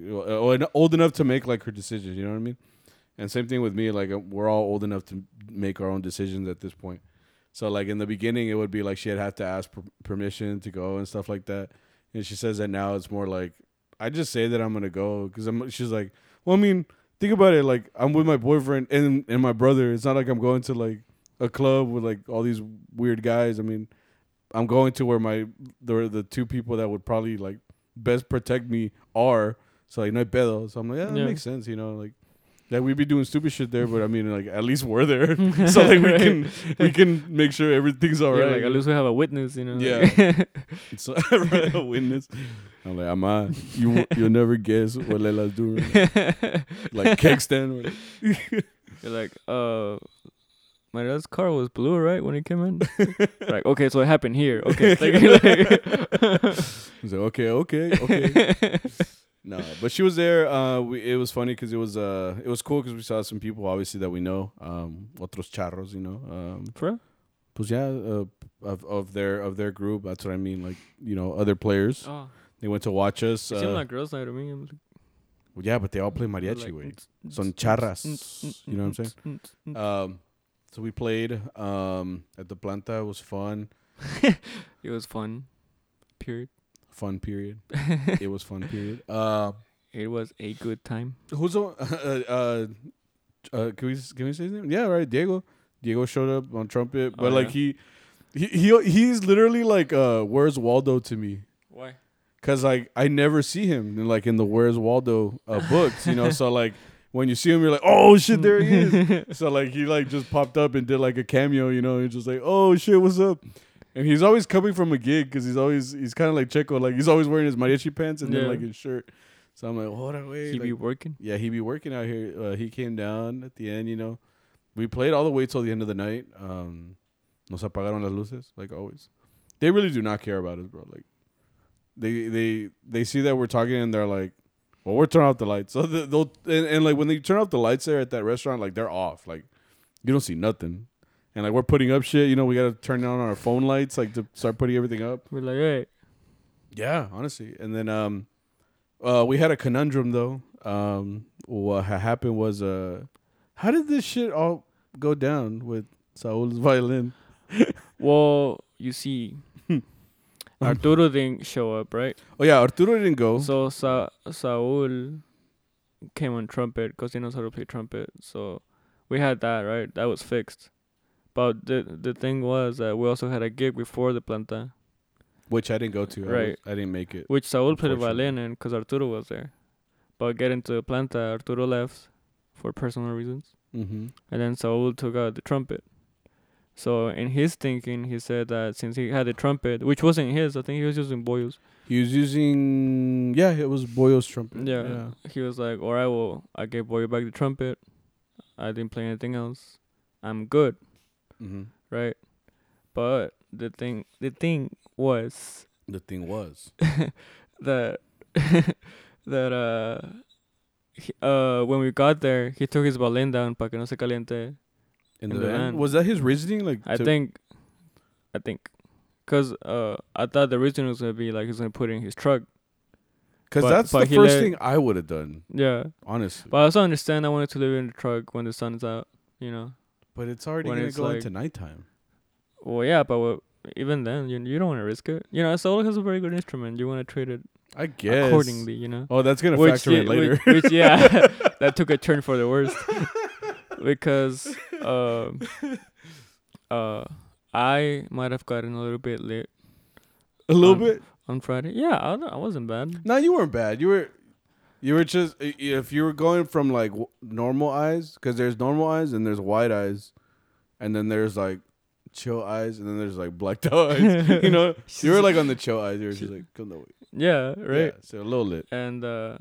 old enough to make like her decisions. You know what I mean? And same thing with me, like uh, we're all old enough to make our own decisions at this point. So like in the beginning, it would be like she'd have to ask per- permission to go and stuff like that. And she says that now it's more like I just say that I'm gonna go because I'm. She's like, well, I mean, think about it. Like I'm with my boyfriend and and my brother. It's not like I'm going to like a club with like all these weird guys. I mean, I'm going to where my the the two people that would probably like best protect me are. So like no pedo. So I'm like, yeah, that Yeah. makes sense. You know, like that we'd be doing stupid shit there, but I mean, like at least we're there, so like we can we can make sure everything's all yeah, right. like at least we have a witness, you know. Yeah. So, right, a witness. I'm like, Ama, you you'll never guess what Lela's doing. Like keg stand. You're like, uh, my dad's car was blue, right, when he came in. like, okay, so it happened here. Okay, like, He's like, okay, okay, okay. No, but she was there. Uh, we, it was funny because it was uh, it was cool because we saw some people obviously that we know, um, otros charros, you know, um, For real? pues yeah, uh, of of their of their group. That's what I mean, like you know, other players. Oh, They went to watch us. it seemed Uh, like girls' night to me. I'm yeah, but they all play mariachi, like, way. "Mm, mm, Son mm, charras. You know what I'm mm." Um, so we played um at the planta. It was fun, It was fun. Period. Fun period. it was fun period. Uh, It was a good time. who's the uh, uh, uh can we can we say his name? Yeah, right. Diego. Diego showed up on trumpet, but Oh, like yeah? he, he he he's literally like uh where's Waldo to me. Why? Cause like I never see him in like in the Where's Waldo uh, books, you know. so like when you see him, you're like, oh shit, there he is. so like he like just popped up and did like a cameo, you know. He's just like, oh shit, what's up? And he's always coming from a gig because he's always he's kind of like Checo, like he's always wearing his mariachi pants and then like his shirt. So I'm like, hold on, wait. he like- be working. yeah, he be working out here. Uh, he came down at the end, you know. We played all the way till the end of the night. Um, nos apagaron las luces, like always. They really do not care about us, bro. Like, they they they see that we're talking and they're like, "Well, we're turning off the lights." So they'll and, and like when they turn off the lights there at that restaurant, like they're off. Like, you don't see nothing. And like we're putting up shit, you know, we gotta turn on our phone lights, like to start putting everything up. We're like, hey, Yeah, honestly. And then um uh we had a conundrum though. Um what ha- happened was uh how did this shit all go down with Saul's violin? well, you see, Arturo didn't show up, right? Oh yeah, Arturo didn't go. So Sa- Saul came on trumpet because he knows how to play trumpet. So we had that right. That was fixed. But the the thing was that we also had a gig before the planta, which I didn't go to. I, Right. was- I didn't make it. which Saul played the violin in because Arturo was there. But getting to the planta, Arturo left for personal reasons, Mm-hmm. and then Saul took out the trumpet. So in his thinking, he said that since he had the trumpet, which wasn't his, I think he was using Boyle's. He was using yeah, it was Boyo's trumpet. Yeah. He was like, "All right, well, I gave Boyle back the trumpet. I didn't play anything else. I'm good, Mm-hmm. right?" But the thing, the thing was The thing was. that that uh he, uh when we got there, he took his violin down para que no se caliente. In, In the, the end, end. was that his reasoning? Like I think, I think, cause uh I thought the reason was gonna be like he's gonna put it in his truck. because but- that's but the first let- thing I would have done, Yeah, honestly. but I also understand I wanted to leave it in the truck when the sun's out. You know. But it's already when gonna it's go like- into nighttime. Well, yeah, but even then, you you don't want to risk it. You know, a Solo has a very good instrument. You want to treat it I guess accordingly. You know, Oh, that's gonna Which factor in later. Which, which yeah, that took a turn for the worst because uh, uh, I might have gotten a little bit late a little um, bit. on Friday. Yeah, I, I wasn't bad. No, you weren't bad. You were, you were just if you were going from like normal eyes, because there's normal eyes and there's wide eyes, and then there's like chill eyes, and then there's like blacked out eyes. you know, you were like on the chill eyes. You were just like, come the way. Yeah, right. Yeah, so a little lit. And uh,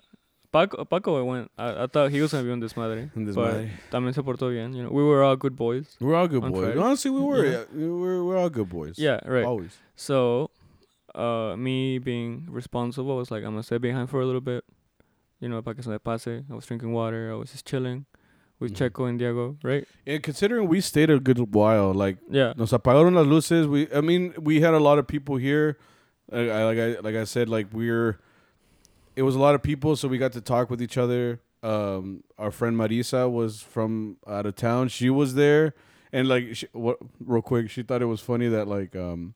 Paco, Paco went. I, I thought he was gonna be on this madre, in this but matter. también se portó bien. You know, we were all good boys. We're all good boys. Friday. Honestly, we were. Yeah. Yeah. we We're, we're all good boys. Yeah, right. Always. So, uh, me being responsible, was like, I'm gonna stay behind for a little bit. You know, para que se me pase. I was drinking water. I was just chilling with Mhm. Checo and Diego, right? And considering we stayed a good while, like Yeah. nos apagaron las luces. We, I mean, we had a lot of people here. Uh, I, like I, like I said, like we're. It was a lot of people, so we got to talk with each other. Um, our friend Marisa was from out of town. She was there, and like, she, what? Real quick, she thought it was funny that like, um,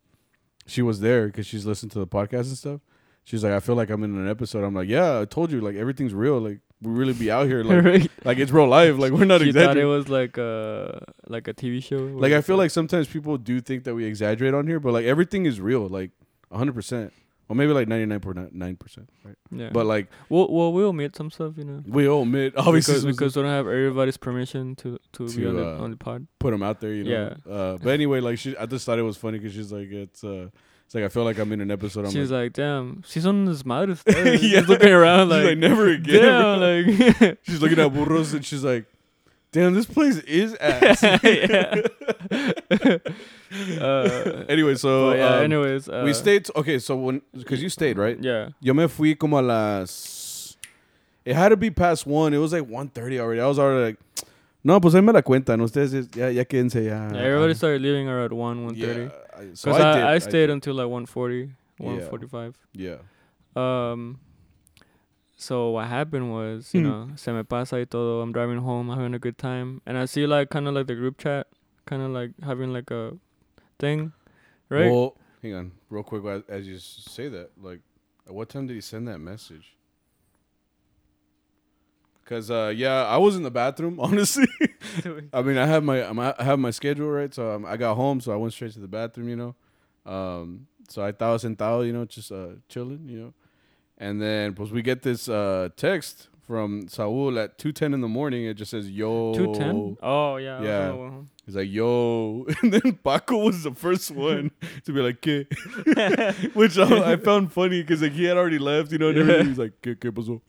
she was there because she's listened to the podcast and stuff. She's like, I feel like I'm in an episode. I'm like, yeah, I told you, like everything's real. Like we really be out here, like, right. like it's real life. Like we're not She thought it was like a like a TV show. Like I feel like sometimes people do think that we exaggerate on here, but like everything is real, like 100. percent or maybe like ninety nine point nine percent, right? Yeah. But like we'll well we'll omit some stuff, you know. we omit obviously because, because we don't have everybody's permission to to, be To, on the uh, on the pod. put them out there, you know. Yeah. Uh, but anyway, like she, I just thought it was funny because she's like, it's, uh, it's like I feel like I'm in an episode. I'm She's like, damn, she's on this madre. yeah. Yeah. She's looking around like, like, never again. damn, bro." like, she's looking at burros and she's like, damn, this place is ass. Uh, anyway, so yeah. um, anyways, uh, we stayed. Okay, so when because you stayed right, Yeah. yo me fui como a las. It had to be past one. It was like 1.30 already. I was already like, no, pues ahí me la cuentan. Ustedes ya, ya quédense ya. Yeah, everybody started leaving around one, one Yeah, thirty. I- so Because I, did, I, stayed did. until like 140, Yeah. 145. Yeah. Um, so what happened was, you Hmm. know, se me pasa y todo. I'm driving home, having a good time, and I see like kind of like the group chat, kind of like having like a thing, right? Well, hang on, real quick. As, as you say that, like, at what time did he send that message? Cause uh, yeah, I was in the bathroom. Honestly, I mean, I have my I have my schedule right, so um, I got home, so I went straight to the bathroom. You know, um, so I estaba sentado, you know, just uh, chilling, you know, and then pues we get this uh text from Saul at two ten in the morning. It just says yo Two ten. Oh yeah. Yeah. on the way home. He's like, yo. And then Paco was the first one to be like, ¿qué? Which I, I found funny because like, he had already left, you know, and everything. He's like, ¿qué, qué pasó?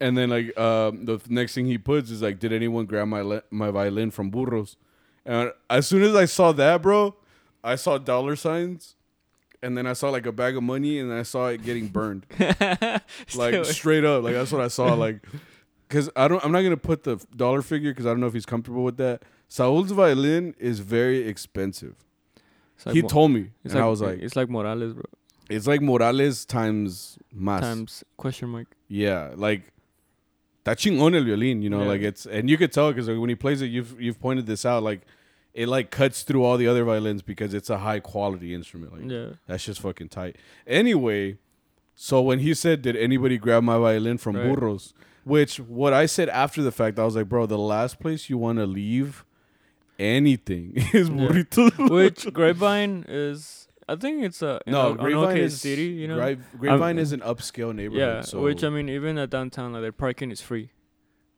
And then, like, um, the next thing he puts is like, did anyone grab my, le- my violin from Burros? And as soon as I saw that, bro, I saw dollar signs. And then I saw like a bag of money and I saw it getting burned. like straight up. Like that's what I saw. Like, cause I don't. I'm not gonna put the dollar figure because I don't know if he's comfortable with that. Saul's violin is very expensive. like he Mo- told me, and like, I was like, it's like Morales, bro. it's like Morales times más. Times question mark. Yeah, like that chingón el violin. You know, Yeah. like it's and you could tell because like, when he plays it, you've you've pointed this out. Like it like cuts through all the other violins because it's a high quality instrument. Like Yeah. that's just fucking tight. Anyway, so when he said, "Did anybody grab my violin from Right. Burros?" Which what I said after the fact, I was like, "Bro, the last place you want to leave anything is Yeah. Burrito." Which Grapevine is? I think it's a no, a, Grapevine okay is city. You know. Gra- Grapevine is an upscale neighborhood. yeah. so Which I mean, even at downtown, like their parking is free.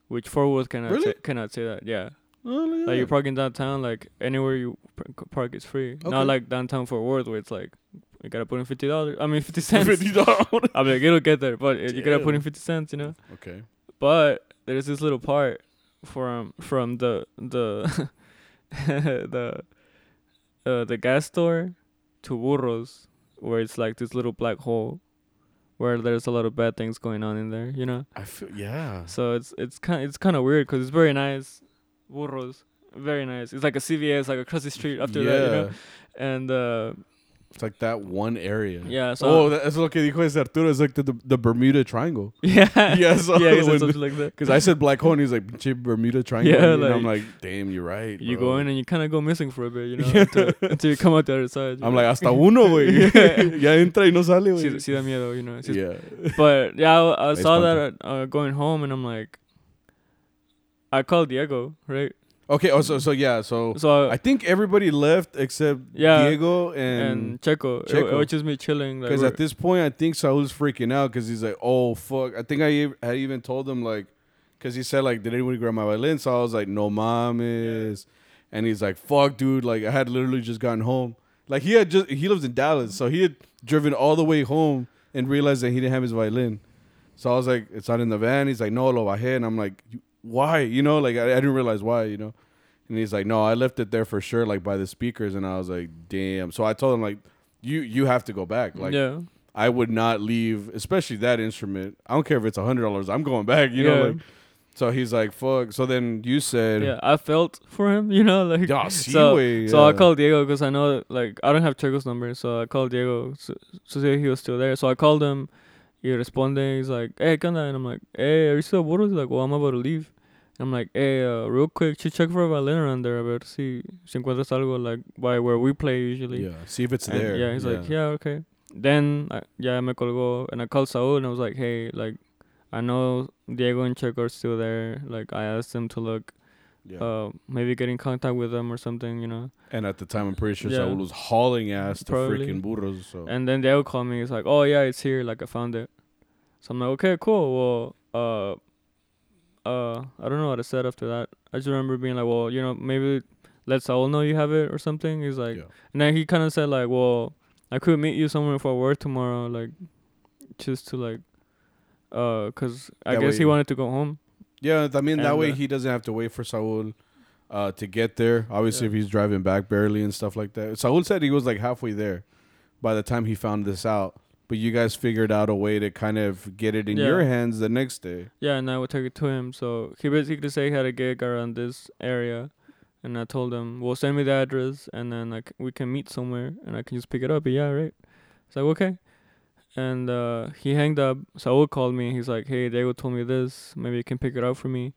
Which Fort Worth cannot Really? say, cannot say that. Yeah. Oh, Like you park in downtown, like anywhere you park is free. Okay. Not like downtown Fort Worth where it's like you gotta put in fifty dollars. I mean fifty cents. $50. I'm like it'll get there, but you gotta put in fifty cents. You know. okay. But there's this little part from from the the the uh, the gas store to Burros where it's like this little black hole where there's a lot of bad things going on in there, you know. I feel yeah. So it's it's kind it's kind of weird because it's very nice, Burros, very nice. It's like a CVS like across the street after yeah. that, you know. And uh, It's like that one area. yeah, so oh, that's lo que dijo ese Arturo. It's like the, the, the Bermuda Triangle. yeah, Yeah, so yeah, when- something like that. Because I said black hole, and he's like "Pinche Bermuda Triangle. Yeah, and I'm like- like, damn, you're right. You bro. go in and you kind of go missing for a bit, you know, Yeah. until, until you come out the other side. I'm know? like, hasta uno, güey. ya entra y no sale, sí, güey. sí da miedo, you know. just- Yeah. But yeah, I, I saw that uh, going home, and I'm like, I called Diego, right? Okay. Oh, so so yeah. So So I think everybody left except Yeah, Diego and, and Checo, Checo. It, was just me chilling. Because we're- at this point I think Saul's freaking out because he's like, oh fuck. I think I had even told him like, because he said like, did anybody grab my violin? So I was like, no, mom is, and he's like, fuck, dude. Like I had literally just gotten home. Like he had just he lives in Dallas, so he had driven all the way home and realized that he didn't have his violin. So I was like, it's not in the van. He's like, no, lo bajé, and I'm like, "You- why? You know, like I, I didn't realize why. You know. And he's like, no, I left it there for sure, like by the speakers. And I was like, damn. So I told him like, you you have to go back. Like yeah, I would not leave, especially that instrument. I don't care if it's a hundred dollars. I'm going back. You know. Like, so he's like, fuck. So then you said, yeah. I felt for him, you know, like. yeah, so, Seaway, so I called Diego because I know, like, I don't have Checo's number, so I called Diego to, to see if he was still there. So I called him. He responded. He's like, "Hey, ¿qué onda?" And I'm like, eh, "Hey, are you still at Burros?" He's like, "Well, I'm about to leave." I'm like, "Hey, uh, real quick, should check for a violin around there. A ver si, si encuentras algo like by where we play usually." Yeah, see if it's And there. Yeah, he's like, yeah, okay. Then uh, I, yeah, me colgó and I called Saul and I was like, hey, like, I know Diego and Checo are still there. Like, I asked them to look Yeah. uh, maybe get in contact with them or something, you know. and at the time, I'm pretty sure Yeah. Saul was hauling ass to Probably. freaking burros. So And then they'll call me. It's like, oh yeah, it's here. Like I found it. So I'm like, okay, cool. Well, uh, uh, I don't know what I said after that. I just remember being like, well, you know, maybe let Saul know you have it or something. He's like, Yeah. and then he kind of said like, well, I could meet you somewhere for work tomorrow, like, just to like, uh, cause I That guess he wanted to go home. Yeah, I mean that And, way uh, he doesn't have to wait for Saul. Uh, to get there, obviously, Yeah. if he's driving back barely and stuff like that. Saul said he was like halfway there by the time he found this out. But you guys figured out a way to kind of get it in Yeah. your hands the next day. Yeah, and I would take it to him. So he basically said he had a gig around this area, and I told him, "Well, send me the address, and then like we can meet somewhere, and I can just pick it up." Yeah, right. It's like okay, and uh, he hanged up. Saul called me. He's like, "Hey, Diego told me this. Maybe you can pick it up for me.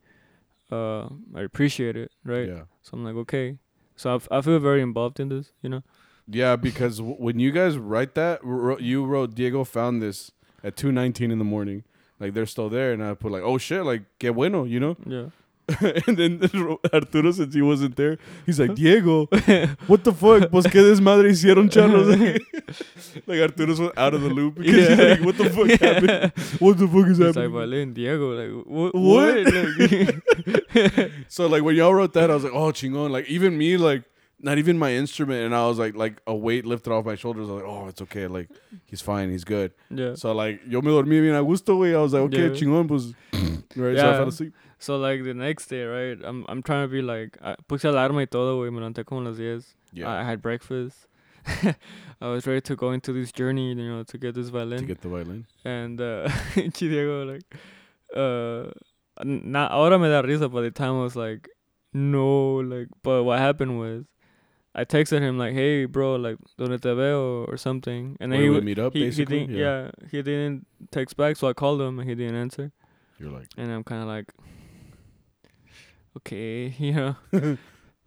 Uh, I appreciate it, right?" Yeah. So I'm like, "Okay." So I, f- I feel very involved in this, you know. Yeah, because w- when you guys write that, wr- you wrote Diego found this at two nineteen in the morning. Like they're still there, and I put like, oh shit, like que bueno, you know. Yeah. and then Arturo, since he wasn't there, he's like, Diego, what the fuck? Pues que desmadre hicieron, charros. like Arturo's out of the loop because he's Yeah. like, what the fuck happened? What the fuck is It's like happening? Valen Diego, like what? What? Like, So like when y'all wrote that, I was like, oh chingon. Like even me, like not even my instrument, and I was like, like a weight lifted off my shoulders. I was like, oh, it's okay. Like he's fine, he's good. yeah. So like yo me dormí bien a gusto, güey. I was like, okay, Yeah. chingón, pues. right, so I fell asleep. So like the next day, right? I'm I'm trying to be like I puse alarma y todo, güey. Me levanté como las 10. Yeah, I had breakfast. I was ready to go into this journey, you know, to get this violin. to get the violin. and uh Diego like uh n- na ahora me da risa, but the time I was like no, like but what happened was I texted him like, "Hey, bro, like, donde te veo?" or something, and then he we meet up, he, he didn't, yeah. he didn't text back, so I called him and he didn't answer. You're like, And I'm kind of like, okay, you know. and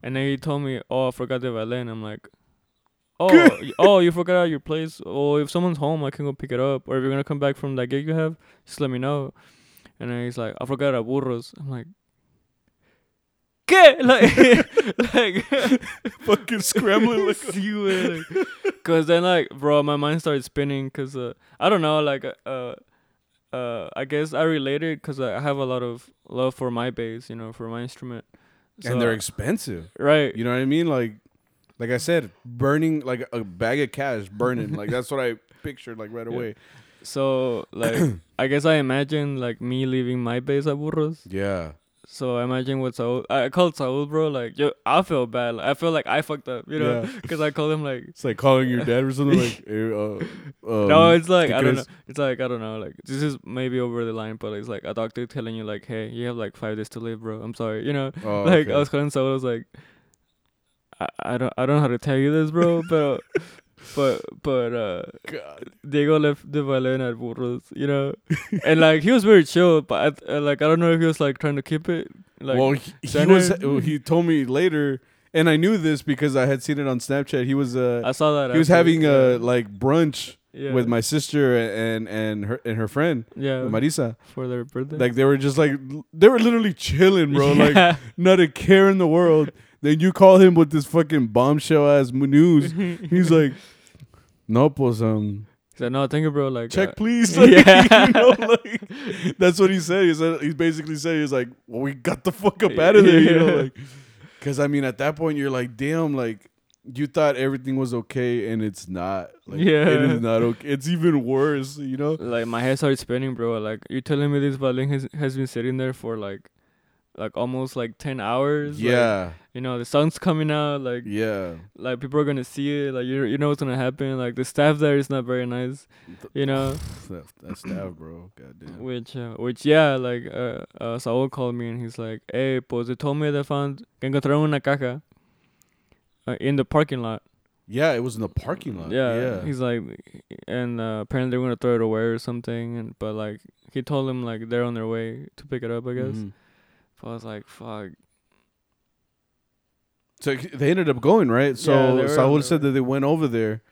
then he told me, oh, I forgot the violin. I'm like, oh, oh, you forgot your place. Oh, if someone's home, I can go pick it up. Or if you're gonna come back from that gig you have, just let me know. And then he's like, I forgot at burros. I'm like, ¿Qué? Like, like, fucking scrambling. Like, güey, like, Cause then like, bro, my mind started spinning. Cause uh, I don't know, like, uh, uh, I guess I related because I have a lot of love for my bass, you know, for my instrument. and they're expensive. right. You know what I mean? Like, like I said, burning like a bag of cash, burning. like that's what I pictured like right Yeah. away. So like, I guess I imagine like me leaving my bass at Burros. Yeah. So imagine what Saul. I called Saul, bro. Like, yo, I feel bad. Like, I feel like I fucked up, you know, Yeah. because I called him like. It's like calling your dad or something like. "Hey, uh, um, no, it's like I don't know. It's like I don't know. Like this is maybe over the line, but it's like a doctor telling you like, "Hey, you have like five days to live, bro. I'm sorry." You know, Oh, like okay. I was calling Saul. I was like, I, I don't I don't know how to tell you this, bro, but but but uh, God. Diego left the violin at Burros, you know, and like he was very chill, but I, uh, like I don't know if he was like trying to keep it. Like, well, he, he was. He told me later, and I knew this because I had seen it on Snapchat. He was. Uh, I saw that. he was having yeah. a like brunch yeah. with my sister and and her and her friend yeah Marisa. for their birthday. Like they were just like they were literally chilling, bro. Like not a care in the world. Then you call him with this fucking bombshell ass news. He's like, no, pues um, He's like, no, thank you, bro. Like, check uh, please. Like, Yeah. you know, like that's what he said. He said he basically said he's like, well, we got the fuck up out of there, you know, like, because I mean, at that point, you're like, damn, like. You thought everything was okay, and it's not. Like, Yeah. it is not okay. It's even worse, you know. like my head started spinning, bro. Like you're telling me this violin has has been sitting there for like, like almost like ten hours. like, Yeah, you know the sun's coming out. Like yeah. like people are gonna see it. Like you you know what's gonna happen. Like the staff there is not very nice. You know. That, that staff, bro. Goddamn. Which, uh, which, yeah, like, uh, uh, Saul called me and he's like, hey, pues they told me they found, que encontraron una caja uh, in the parking lot. Yeah, it was in the parking lot. yeah, yeah. he's like, and uh, apparently they're gonna throw it away or something. And but like, he told him like they're on their way to pick it up. I guess. Mhm. So I was like, fuck. So they ended up going right. Yeah, So they were Saul on said their that they went over there,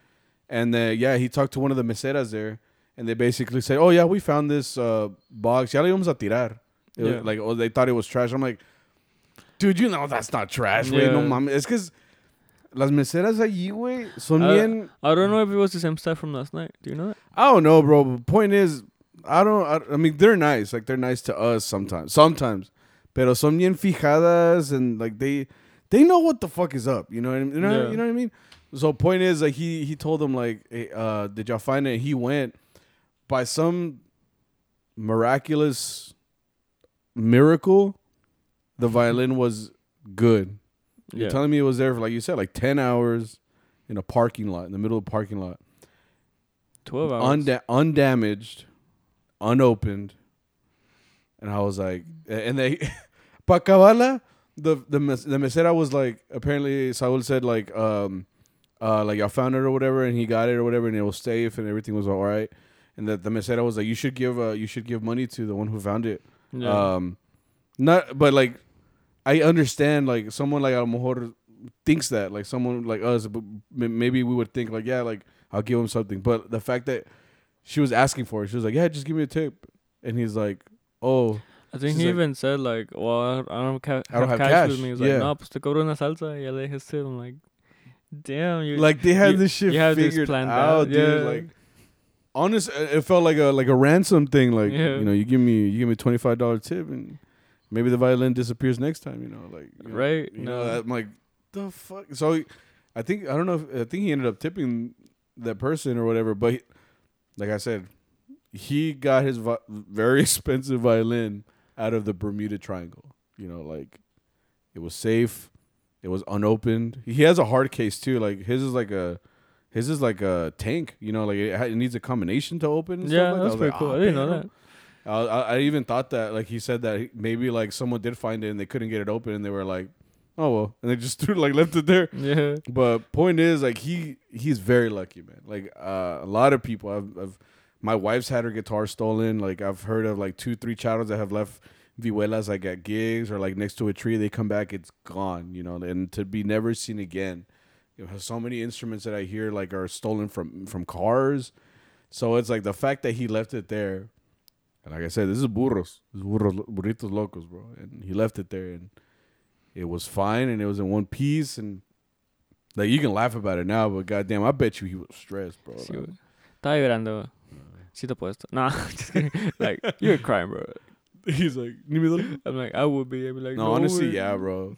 and then yeah, he talked to one of the meseras there, and they basically said, "Oh yeah, we found this uh, box. Ya le íbamos a tirar." It was Yeah. Like oh, they thought it was trash. I'm like, dude, you know that's not trash, güey. No Yeah. mames. Es que es- las meseras allí, güey, son Uh, bien. I don't know if it was the same stuff from last night. Do you know that? I don't know, bro. But point is, I don't. I, I mean, they're nice. Like they're nice to us sometimes. Sometimes, pero son bien fijadas and like they they know what the fuck is up. You know what I mean? You know, Yeah. you know what I mean? So point is, like he he told them like, hey, uh, did y'all find it? He went by some miraculous miracle. The violin was good. You're telling me it was there for like you said, like ten hours in a parking lot in the middle of a parking lot Twelve hours. unda- undamaged, unopened, and I was like, and they, pa acabarla, the the mes- the mesera was like, apparently Saul said like, um, uh, like I found it or whatever, and he got it or whatever, and it was safe and everything was all right, and that the mesera was like, you should give uh, you should give money to the one who found it, yeah. um, not, but like, I understand like someone like a lo thinks that like someone like us, but m- maybe we would think like yeah, like I'll give him something. But the fact that she was asking for it, she was like, yeah, just give me a tip, and he's like, oh, I think she's he like- even said like, "Well, I don't, ca- I don't have, have cash, with cash." me." He's Yeah. like, "No, pues te cobro una salsa." Y ya le dije tip. I'm like, "Damn, you like they had you- this shit you have this figured planned out, out, dude. yeah. Like, honest, uh, it felt like a like a ransom thing. Like Yeah. you know, you give me you give me twenty five dollar tip, and maybe the violin disappears next time. You know, like you know, Right, You know, no. I'm like, the fuck. So I think I don't know. If, I think he ended up tipping that person or whatever. But he- like I said, he got his vi- very expensive violin out of the Bermuda Triangle. You know, like it was safe. It was unopened. He has a hard case too. Like his is like a his is like a tank. You know, like it, it needs a combination to open. And yeah, stuff like. That's was pretty like, cool. "Ah, I didn't know that. I, I I even thought that like he said that maybe like someone did find it and they couldn't get it open and they were like, oh well, and they just threw like left it there. Yeah, But point is like he he's very lucky, man. Like uh, a lot of people, I've, I've my wife's had her guitar stolen. Like I've heard of like two three chatters that have left vihuelas like at gigs or like next to a tree. They come back, it's gone. You know, and to be never seen again. You know, so many instruments that I hear like are stolen from from cars. So it's like the fact that he left it there. And like I said, this is burros, this is burros, burritos locos, bro. And he left it there, and it was fine, and it was in one piece, and like you can laugh about it now, but goddamn, I bet you he was stressed, bro. Sí, Like. Estaba. Sí te puesto. Nah, just kidding. like you're crying, bro. he's like, "Ni me duele." I'm like, I would be. I'd be like, no, no, honestly, way." yeah, bro.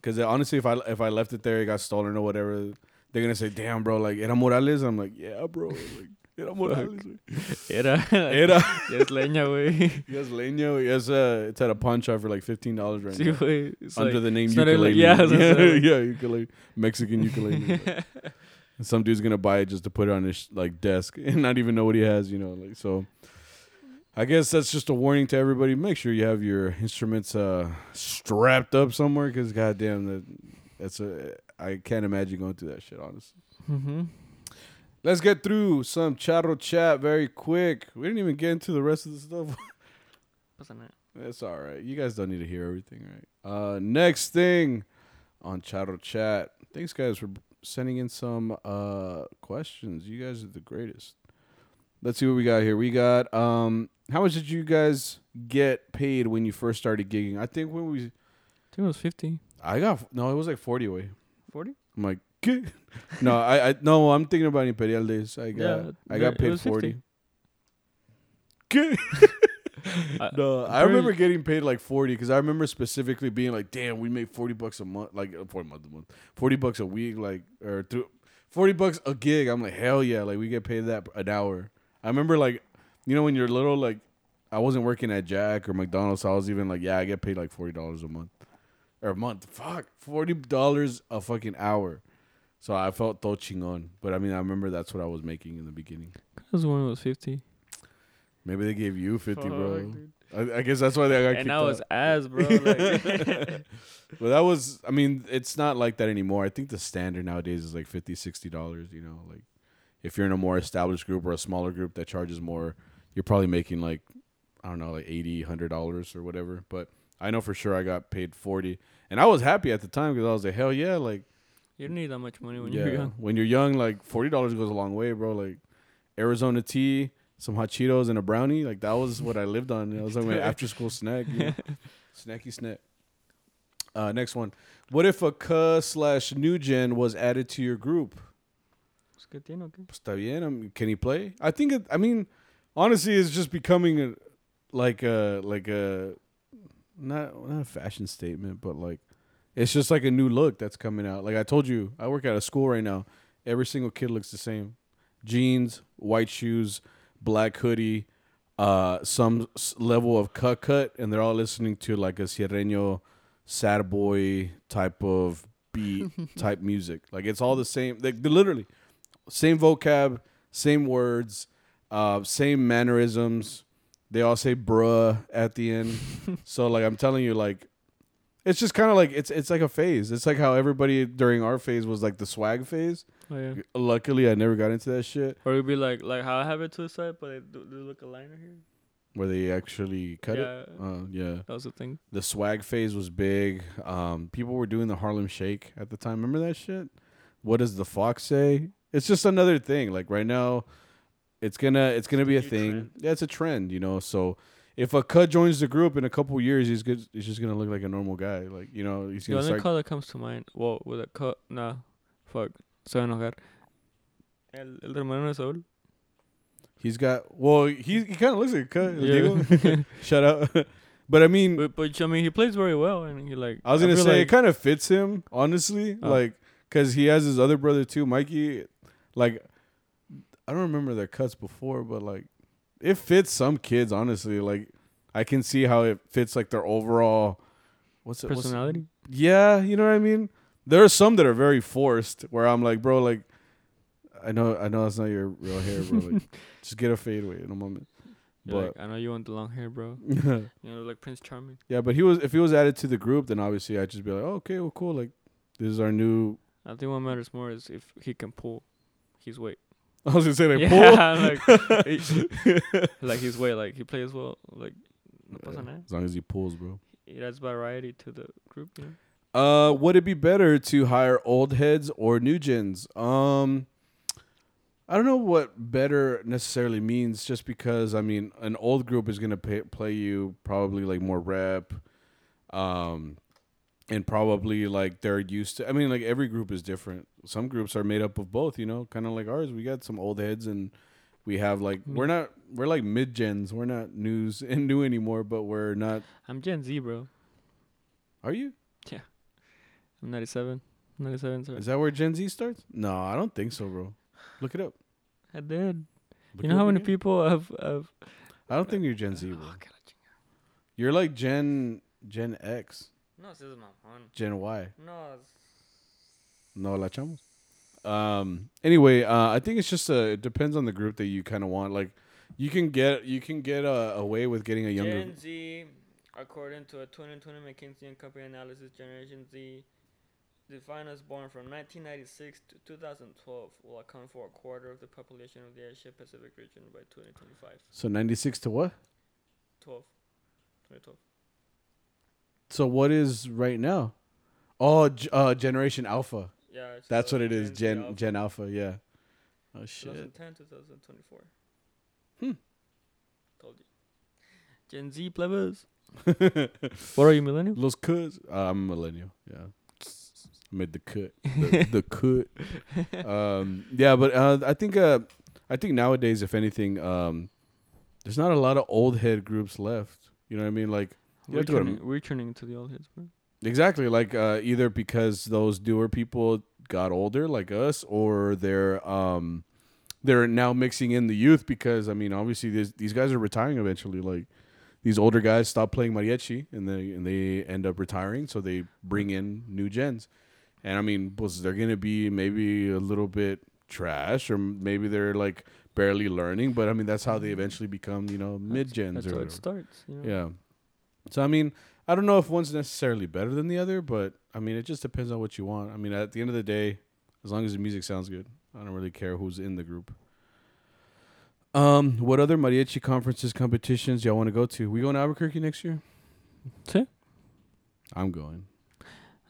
Because honestly, if I if I left it there, it got stolen or whatever, they're gonna say, "Damn, bro, like era Morales." I'm like, "Yeah, bro, like era Morales." Era. Era. Ya es leña, güey. Yes, leño. Yes, uh, it's at a pawn shop for like fifteen dollars right Sí, now. güey. Under like, the name it's not even ukulele. like- yeah, I was yeah, gonna yeah, ukulele, Mexican ukulele. And some dude's gonna buy it just to put it on his like desk and not even know what he has, you know. Like so, I guess that's just a warning to everybody. Make sure you have your instruments uh, strapped up somewhere, because goddamn, that that's a I can't imagine going through that shit. Honestly, mm-hmm. let's get through some charro chat very quick. We didn't even get into the rest of the stuff. Pasa nada. It's all right. You guys don't need to hear everything, right? Uh, next thing on Charro Chat. Thanks, guys, for sending in some uh questions. You guys are the greatest. Let's see what we got here. We got um, how much did you guys get paid when you first started gigging? I think when we, I think it was 50. I got no, it was like forty away. 40? I'm like, no, I, I no, I'm thinking about Imperial days. I got, Yeah, I got paid was 50. forty. I- No, I'm remember getting paid like forty because I remember specifically being like, "Damn, we make forty bucks a month, like uh, forty month a month, forty bucks a week, like or through forty bucks a gig." I'm like, "Hell yeah!" Like we get paid that an hour. I remember like, you know, when you're little, like I wasn't working at Jack or McDonald's, so I was even like, "Yeah, I get paid like forty dollars a month or a month. Fuck, forty dollars a fucking hour." So I felt todo on, But I mean, I remember that's what I was making in the beginning. Because one was 50. Maybe they gave you fifty, bro. Fuck, dude. I, I guess that's why they got And kicked I was out. ass, bro. Like, But that was, I mean, it's not like that anymore. I think the standard nowadays is like 50 dollars. You know, like if you're in a more established group or a smaller group that charges more, you're probably making like I don't know, like 80 hundred dollars or whatever. But I know for sure I got paid forty, and I was happy at the time because I was like, hell yeah, like you don't need that much money when yeah, you're young. when you're young, like forty dollars goes a long way, bro. Like Arizona tea, some hot Cheetos, and a brownie. Like that was what I lived on. It was like my after school snack, you know? snacky snack. Uh, next one. What if a cuh slash new gen was added to your group? Que tiene, okay. Está bien. I mean, can he play? I think. It, I mean, honestly, it's just becoming a, like a like a not not a fashion statement, but like it's just like a new look that's coming out. Like I told you, I work at a school right now. Every single kid looks the same: jeans, white shoes, black hoodie, uh, some s- level of cut cut, and they're all listening to like a Sierreño sad boy type of beat type music. Like it's all the same. Like literally same vocab, same words, uh, same mannerisms. They all say "bruh" at the end. so like I'm telling you, like it's just kind of like it's it's like a phase. It's like how everybody during our phase was like the swag phase. Oh, yeah. Luckily, I never got into that shit Or it'd be like like how I have it to the side, but it do, do look a liner here. where they actually cut yeah, it. Uh, yeah, that was the thing. the swag phase was big. Um, people were doing the Harlem Shake at the time. Remember that shit? What does the fox say? It's just another thing. Like right now, it's gonna it's gonna be a thing. trend. Yeah, it's a trend, you know. So if a cut joins the group in a couple years, he's good. He's just gonna look like a normal guy. Like you know, he's The gonna only start. color comes to mind, well, with a cut, nah, fuck, se va a enojar. El, el hermano de Saúl. He's got well. He he kind of looks like a cut. Yeah. Shout out. but I mean, But, but I mean, he plays very well, and he like. I was gonna feel say it kind of fits him, honestly. Oh. Like, cause he has his other brother too, Mikey. Like, I don't remember their cuts before, but like, it fits some kids. Honestly, like, I can see how it fits like their overall. What's it? What's, personality. yeah, you know what I mean. There are some that are very forced, where I'm like, bro, like, I know, I know that's not your real hair, bro. Like, just get a fade away in a moment. You're But like, I know you want the long hair, bro. You know, like Prince Charming. yeah, but he was if he was added to the group, then obviously I'd just be like, oh, okay, well, cool. Like, this is our new I think what matters more is if he can pull his weight. I was gonna say like yeah, pull. like he- like his way like he plays well. Like nada. as long as he pulls, bro. It adds variety to the group. You know? Uh, would it be better to hire old heads or new gens? Um, I don't know what better necessarily means. Just because I mean, an old group is gonna pay, play you probably like more rep, um, and probably like they're used to. I mean, like every group is different. Some groups are made up of both. You know, kind of like ours. We got some old heads and. We have like mm-hmm. we're not we're like mid gens. We're not news and new anymore, but we're not. I'm Gen Z, bro. Are you? Yeah. I'm 97. 97, sir. Is that where Gen Z starts? No, I don't think so, bro. Look it up. I did. Look you know how many again. people have have. I don't think you're Gen Z, bro. Oh. You're like Gen Gen X, No, my phone. Gen Y. No, No la chamos. Um. Anyway, uh, I think it's just a. It depends on the group that you kind of want. Like, you can get you can get uh, away with getting a younger. Gen Z, according to a 2020 McKinsey and Company analysis, Generation Z, defined as born from 1996 to 2012, will account for a quarter of the population of the Asia Pacific region by 2025. So ninety six to what? 12. 2012. So what is right now? Oh, uh, Generation Alpha. Yeah, it's That's what it is. Gen Alpha, Gen Alpha. Yeah. Oh shit. 2010 2024. Hmm. Told you. Gen Z plebes. What are you, millennial? Los Cuz. Uh, I'm a millennial. Yeah. Made the cut. The, the cut. Um, yeah, but uh, I think uh, I think nowadays, if anything, um, there's not a lot of old head groups left. You know what I mean? Like You We're have to go to- turning, we're turning into the old heads, bro. exactly like uh, either because those newer people got older like us, or they're um, they're now mixing in the youth because I mean, obviously these these guys are retiring eventually. Like these older guys stop playing mariachi and they and they end up retiring, so they bring in new gens. And I mean, was they're gonna be maybe a little bit trash, or maybe they're like barely learning. But I mean, that's how they eventually become, you know, mid gens That's or how it starts. You know? Yeah. So I mean, I don't know if one's necessarily better than the other, but I mean, it just depends on what you want. I mean, at the end of the day, as long as the music sounds good, I don't really care who's in the group. Um, what other mariachi conferences, competitions y'all want to go to? We going to Albuquerque next year? Sí. I'm going.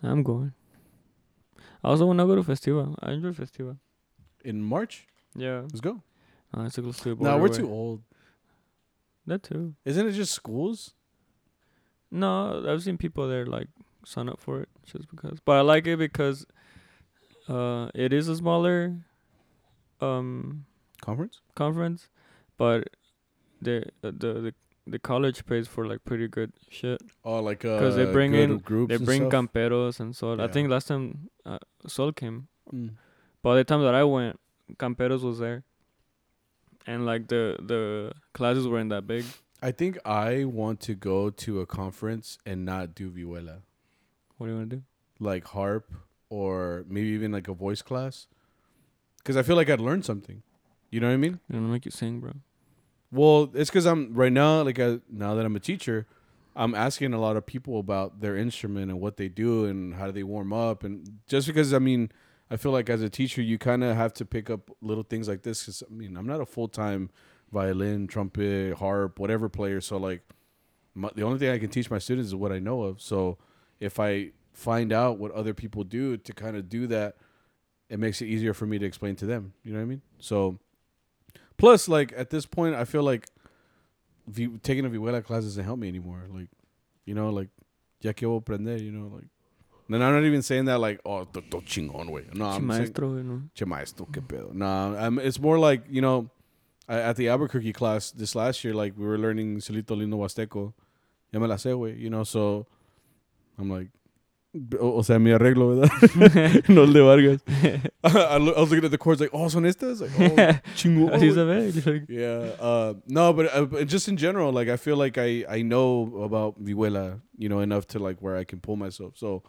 I'm going. I also want to go to festival. I enjoy festival. In March? Yeah. Let's go. Uh, it's a close to No, we're too old. That too. Isn't it just schools? No, I've seen people there like sign up for it just because. But I like it because uh it is a smaller um Conference? conference, but the uh, the the the college pays for like pretty good shit. Oh, like uh, 'Cause they bring in- groups. They bring stuff? camperos and Sol. I think last time uh, Sol came, Mm. but the time that I went, camperos was there, and like the the classes weren't that big. I think I want to go to a conference and not do vihuela, What do you want to do? like harp or maybe even like a voice class, because I feel like I'd learn something. You know what I mean? I'm gonna make you sing, bro. Well, it's because I'm right now, like I, now that I'm a teacher, I'm asking a lot of people about their instrument and what they do and how do they warm up, and just because I mean, I feel like as a teacher, you kind of have to pick up little things like this. Because I mean, I'm not a full time violin, trumpet, harp, whatever player, so like, my, the only thing I can teach my students is what I know of. So if I find out what other people do to kind of do that, it makes it easier for me to explain to them. You know what I mean? So. Plus, like at this point, I feel like vi- taking a vihuela class doesn't help me anymore. Like, you know, like ya que voy aprender, you know, like. And I'm not even saying that like, oh, to, to chingón, way. No, I'm saying, maestro, you know. che maestro, que pedo. No, I'm, it's more like you know, at the Albuquerque class this last year, like we were learning Cielito Lindo Huasteco. Ya me la sé, güey. You know, so I'm like, o, o sea, mi arreglo, ¿verdad? no el de Vargas. I, I was looking at the chords like, oh, son estas? Like, oh, chingón. Así se ve. Yeah. Uh, no, but, uh, but just in general, like I feel like I I know about vihuela, you know, enough to like where I can pull myself. So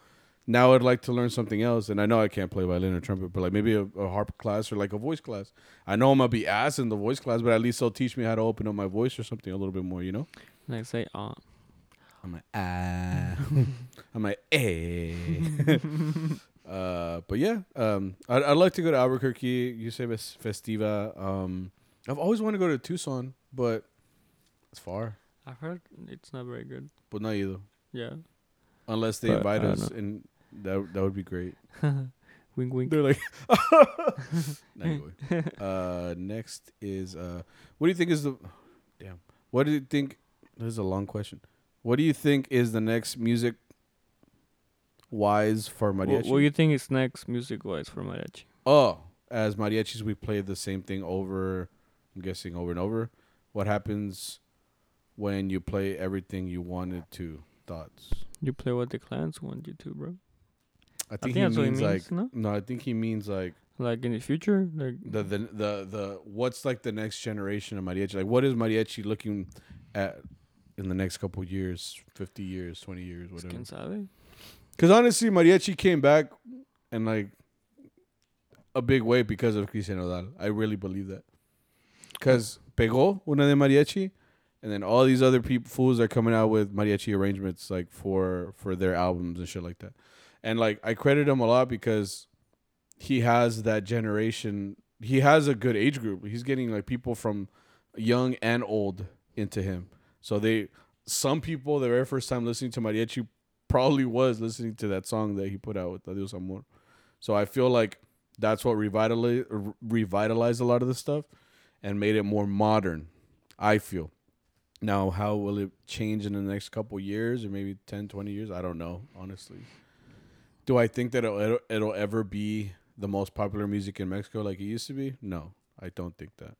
now I'd like to learn something else, and I know I can't play violin or trumpet, but like maybe a, a harp class or like a voice class. I know I'm gonna be ass in the voice class, but at least they'll teach me how to open up my voice or something a little bit more, you know. like say, ah. I'm like ah, I'm like eh. uh, but yeah, um, I'd, I'd like to go to Albuquerque. You say Ves- Festiva. Um, I've always wanted to go to Tucson, but it's far. I've heard it's not very good. But not either. Yeah. Unless they But, invite I don't us, and that that would be great. wink, wink. They're like, anyway. Uh, next is uh, what do you think is the? Damn. What do you think? This is a long question. What do you think is the next music wise for What, mariachi? what do you think is next music wise for mariachi? oh, as mariachis, we play the same thing over. I'm guessing over and over. What happens when you play everything you wanted to? Thoughts. You play what the clans want you to, bro. I I think, think he what he means like no? no. I think he means like Like in the future, like the the the the what's like the next generation of mariachi? Like what is mariachi looking at in the next couple years, fifty years, twenty years, whatever? Because honestly, mariachi came back in like a big way because of Christian Nodal. I really believe that. Because pegó una de mariachi, and then all these other people fools are coming out with mariachi arrangements like for for their albums and shit like that. And like I credit him a lot because he has that generation. He has a good age group. He's getting like people from young and old into him. So they some people the very first time listening to mariachi probably was listening to that song that he put out with Adios Amor. So I feel like that's what revitalized revitalized a lot of the stuff and made it more modern. I feel. Now, how will it change in the next couple years or maybe 10, 20 years? I don't know, honestly. Do I think that it'll, it'll, ever be the most popular music in Mexico like it used to be? No, I don't think that.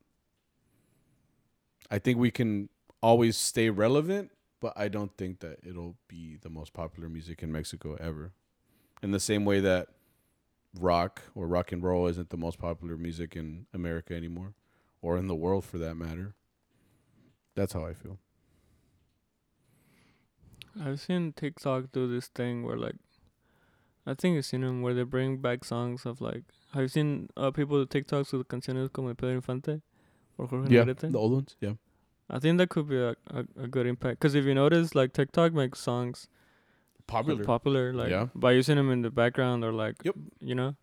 I think we can always stay relevant, but I don't think that it'll be the most popular music in Mexico ever. In the same way that rock or rock and roll isn't the most popular music in America anymore or in the world for that matter. That's how I feel. I've seen TikTok do this thing where like, I think you've seen them where they bring back songs of like. Have you seen uh, people do TikToks with canciones como Pedro Infante or Jorge Yeah, Negrete? the old ones. Yeah. I think that could be a, a, a good impact. Cause if you notice, like TikTok makes songs Popular. popular, like Yeah. by using them in the background or like, Yep. you know.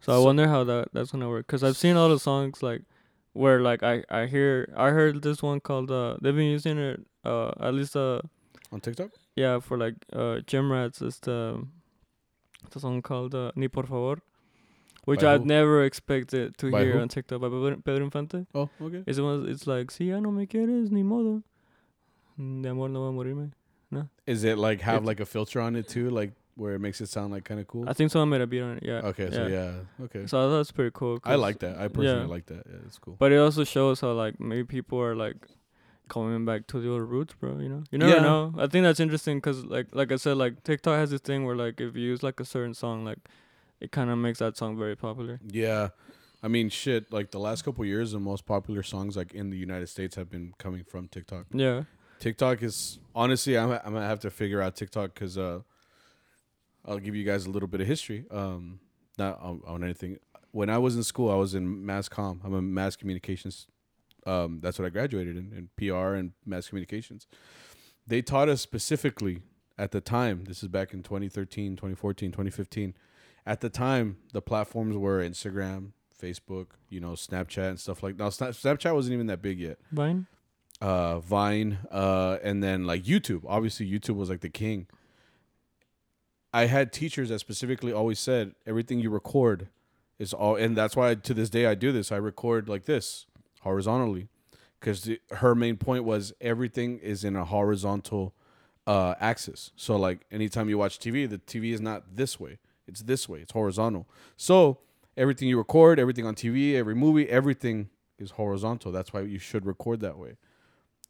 So, I wonder how that that's gonna work. Cause I've seen all the songs like where like I I hear I heard this one called uh they've been using it uh at least uh On TikTok? yeah for like uh gym rats it's the the song called uh, Ni por favor, which By I'd who? never expected to By hear who? on TikTok by Pedro Infante. Oh, okay. It's one it's like si ya no me quieres ni modo, de amor no va a morirme. No. Is it like have It's- like a filter on it too? Like where it makes it sound like kind of cool. I think someone made a beat on it. Yeah. okay, so yeah, okay. So I thought it's pretty cool. I like that. I personally yeah. like that. Yeah, it's cool. But it also shows how like maybe people are like coming back to the old roots, bro. You know, you never Yeah. know. I think that's interesting 'cause like like I said, like TikTok has this thing where like if you use like a certain song, like it kind of makes that song very popular. Yeah. I mean, shit. Like the last couple years, the most popular songs like in the United States have been coming from TikTok. Yeah. TikTok is honestly, I'm I'm gonna have to figure out TikTok because uh, I'll give you guys a little bit of history. Um, not on, on anything. When I was in school, I was in mass comm. I'm a mass communications. Um, that's what I graduated in, in PR and mass communications. They taught us specifically at the time. This is back in 2013, 2014, 2015. At the time, the platforms were Instagram, Facebook, you know, Snapchat and stuff like. Now, Snapchat wasn't even that big yet Vine. uh Vine, uh and then like YouTube. Obviously YouTube was like the king. I had teachers that specifically always said everything you record is all and that's why to this day I do this. I record like this horizontally cuz her main point was everything is in a horizontal uh axis. So like anytime you watch TV, the TV is not this way. It's this way. It's horizontal. So everything you record, everything on TV, every movie, everything is horizontal. That's why you should record that way.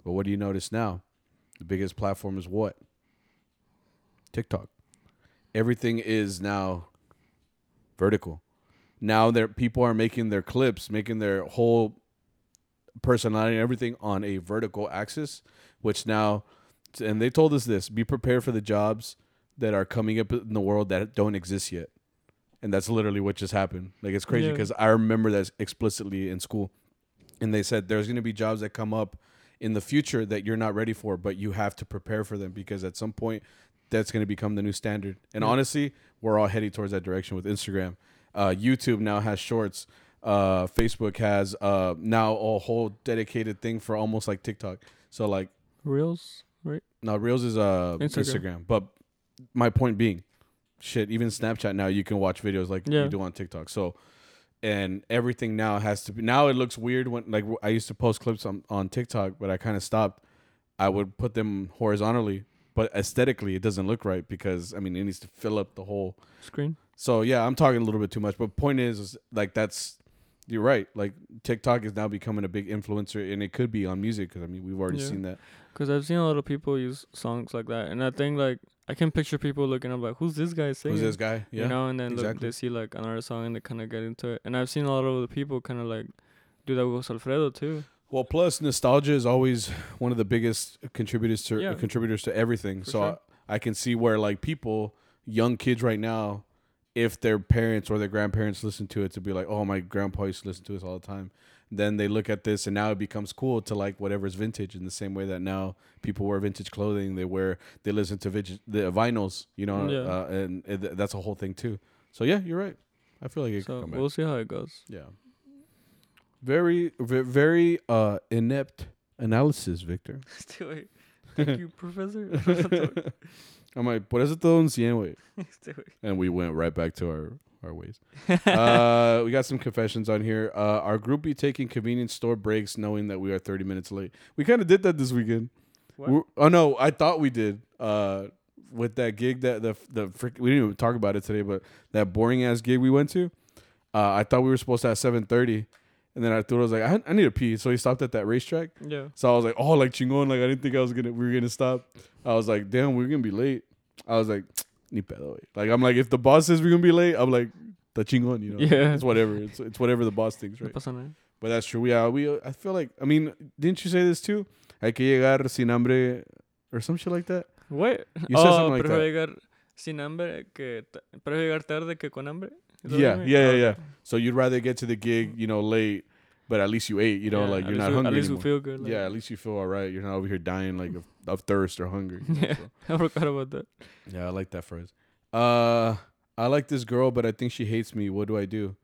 But what do you notice now? The biggest platform is what? TikTok. Everything is now vertical. Now there people are making their clips, making their whole personality and everything on a vertical axis, which now and they told us this, be prepared for the jobs that are coming up in the world that don't exist yet. And that's literally what just happened. Like it's crazy Yeah. because I remember that explicitly in school. And they said there's going to be jobs that come up in the future that you're not ready for, but you have to prepare for them because at some point that's going to become the new standard. And Yeah. honestly, we're all heading towards that direction with Instagram. Uh, YouTube now has shorts. Uh, Facebook has uh, now a whole dedicated thing for almost like TikTok. So like Reels. Right. now Reels is uh Instagram. Instagram. But my point being, shit, even Snapchat now you can watch videos like Yeah. you do on TikTok. So and everything now has to be now it looks weird when like I used to post clips on, on TikTok, but I kind of stopped. I would put them horizontally, but aesthetically it doesn't look right because I mean it needs to fill up the whole Screen. so yeah, I'm talking a little bit too much, but point is, is like that's you're right. Like TikTok is now becoming a big influencer, and it could be on music because I mean we've already Yeah. seen that. Cause I've seen a lot of people use songs like that, and I think like I can picture people looking up like, "Who's this guy singing?" Who's this guy? Yeah, You know, and then look, they see like another song and they kind of get into it. And I've seen a lot of the people kind of like do that with Alfredo too. Well, plus nostalgia is always one of the biggest contributors to Yeah. contributors to everything. For so sure. I, I can see where like people, young kids right now, if their parents or their grandparents listen to it, to be like, oh, my grandpa used to listen to this all the time. Then they look at this and now it becomes cool to like whatever's vintage in the same way that now people wear vintage clothing. They wear they listen to vintage, the vinyls, you know, Yeah. uh, and, th- that's a whole thing too. So yeah, you're right. I feel like it could So we'll see how it goes. Yeah. Very, very uh, inept analysis, Victor. Thank you, professor. I'm like, por eso todo un cien, güey. And we went right back to our, our ways. uh, we got some confessions on here. Uh, our group be taking convenience store breaks knowing that we are 30 minutes late. We kind of did that this weekend. What? Oh, no, I thought we did. Uh, with that gig that the the frick, we didn't even talk about it today, but that boring ass gig we went to, uh, I thought we were supposed to have seven thirty, and then Arturo was like, I, I need a pee, so he stopped at that RaceTrac. Yeah. So I was like, oh, like chingon, like I didn't think I was gonna we were gonna stop. I was like, damn, we're gonna be late. I was like, ni pedo. Like I'm like, if the boss says we're gonna be late, I'm like, the chingon, you know. Yeah. It's whatever. It's it's whatever the boss thinks, right? But that's true. Yeah, we. I feel like. I mean, didn't you say this too? Hay que llegar sin hambre, or some shit like that. What? You said oh, something like that. llegar sin hambre que prefiero llegar tarde que con hambre. Yeah, you mean? yeah, Oh, yeah, yeah. So you'd rather get to the gig, you know, late, but at least you ate. You know, Yeah, like you're not hungry At least anymore. we feel good. Like, yeah, at least you feel all right. You're not over here dying like of, of thirst or hunger. you know, Yeah. so. I forgot about that. Yeah, I like that phrase. Uh, I like this girl, but I think she hates me. What do I do?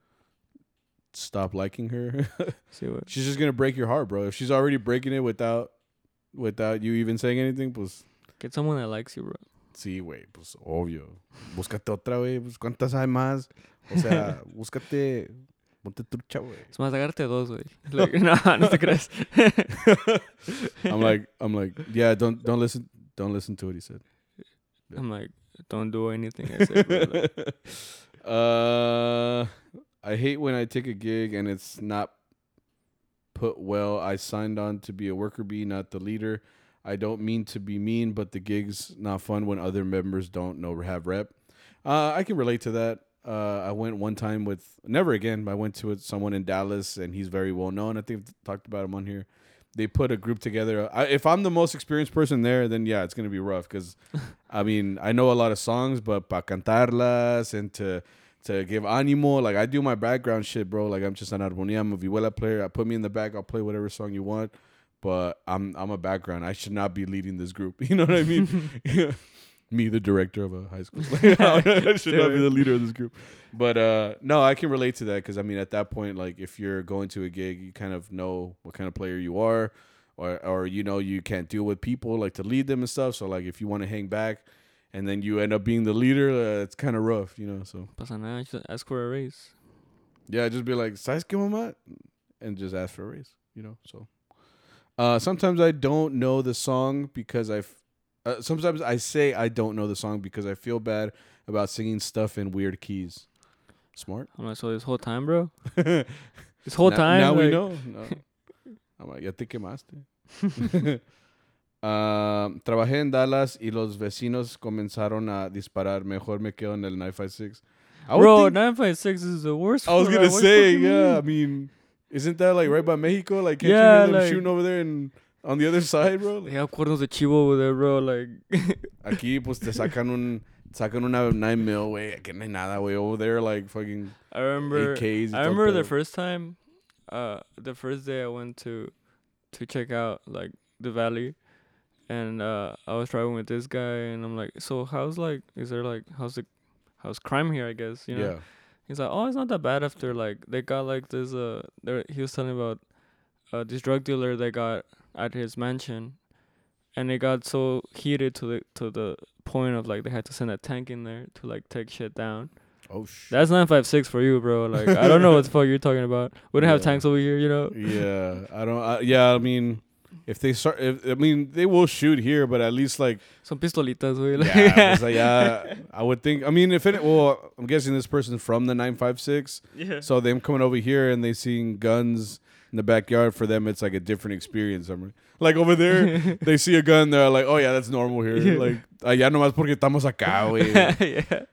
Stop liking her. See what? she's just gonna break your heart, bro. If she's already breaking it without, without you even saying anything, pues Get someone that likes you, bro. sí, güey, pues obvio. Búscate otra, güey. Pues cuántas hay más. O sea, búscate, ponte trucha, güey. Es más, agárrate dos, güey. Like, no, no te creas. I'm like, I'm like, yeah. Don't don't listen, don't listen to what he said. I'm like, don't do anything I. Like, uh, I hate when I take a gig and it's not put well. I signed on to be a worker bee, not the leader. I don't mean to be mean, but the gig's not fun when other members don't know or have rep. Uh, I can relate to that. Uh, I went one time with never again. I went to with someone in Dallas, and he's very well known. I think I've talked about him on here. They put a group together. I, if I'm the most experienced person there, then yeah, it's gonna be rough. Because I mean, I know a lot of songs, but para cantarlas and to to give animo, like I do my background shit, bro. Like I'm just an armonía. I'm a vihuela player. I put me in the back. I'll play whatever song you want. But I'm I'm a background. I should not be leading this group. You know what I mean? me, the director of a high school. I should not be the leader of this group. But uh, no, I can relate to that because I mean, at that point, like if you're going to a gig, you kind of know what kind of player you are, or or you know you can't deal with people like to lead them and stuff. So like if you want to hang back, and then you end up being the leader, uh, it's kind of rough, you know. So pasa nada, just ask for a raise. yeah, just be like, "Sabes qué, mamá?" and just ask for a raise, you know. So uh, sometimes I don't know the song because I. Uh, sometimes I say I don't know the song because I feel bad about singing stuff in weird keys. Smart. I'm like, so this whole time, bro. This whole now, time. Now we know. No. I'm like, ya te quemaste. Um, trabajé en Dallas y los vecinos comenzaron a disparar. Mejor me quedo en el 956. I Bro, think- 956 is the worst. I was gonna like, say, yeah. I mean? mean, isn't that like right by Mexico? Like, can't Yeah, you hear them like- shooting over there and on the other side, bro? They have cuernos de chivo over there, bro. Like, Aquí, pues te sacan un, sacan una 9 mil, güey. Que no hay nada, güey. Over there, like fucking I remember. AKs. y I todo remember the first time, uh, the first day I went to, to check out like the valley, and uh, I was driving with this guy, and I'm like, so how's like, is there like, how's the, how's crime here? I guess you know. Yeah. He's like, oh, it's not that bad after like they got like this uh, there he was telling about, uh, this drug dealer they got at his mansion, and it got so heated to the to the point of like they had to send a tank in there to like take shit down. Oh, shit. That's nine five six for you, bro. Like I don't know what the fuck you're talking about. We don't have tanks over here, you know. yeah, I don't. I, yeah, I mean, if they start, if, I mean, they will shoot here, but at least like, Some pistolitas, güey. Like, yeah, like, yeah, I would think. I mean, if it, well, I'm guessing this person's from the nine five six, yeah. so them coming over here and they seeing guns in the backyard for them, it's like a different experience. I'm like over there, they see a gun, they're like, oh yeah, that's normal here. Yeah. Like, allá nomás porque estamos acá, güey. yeah.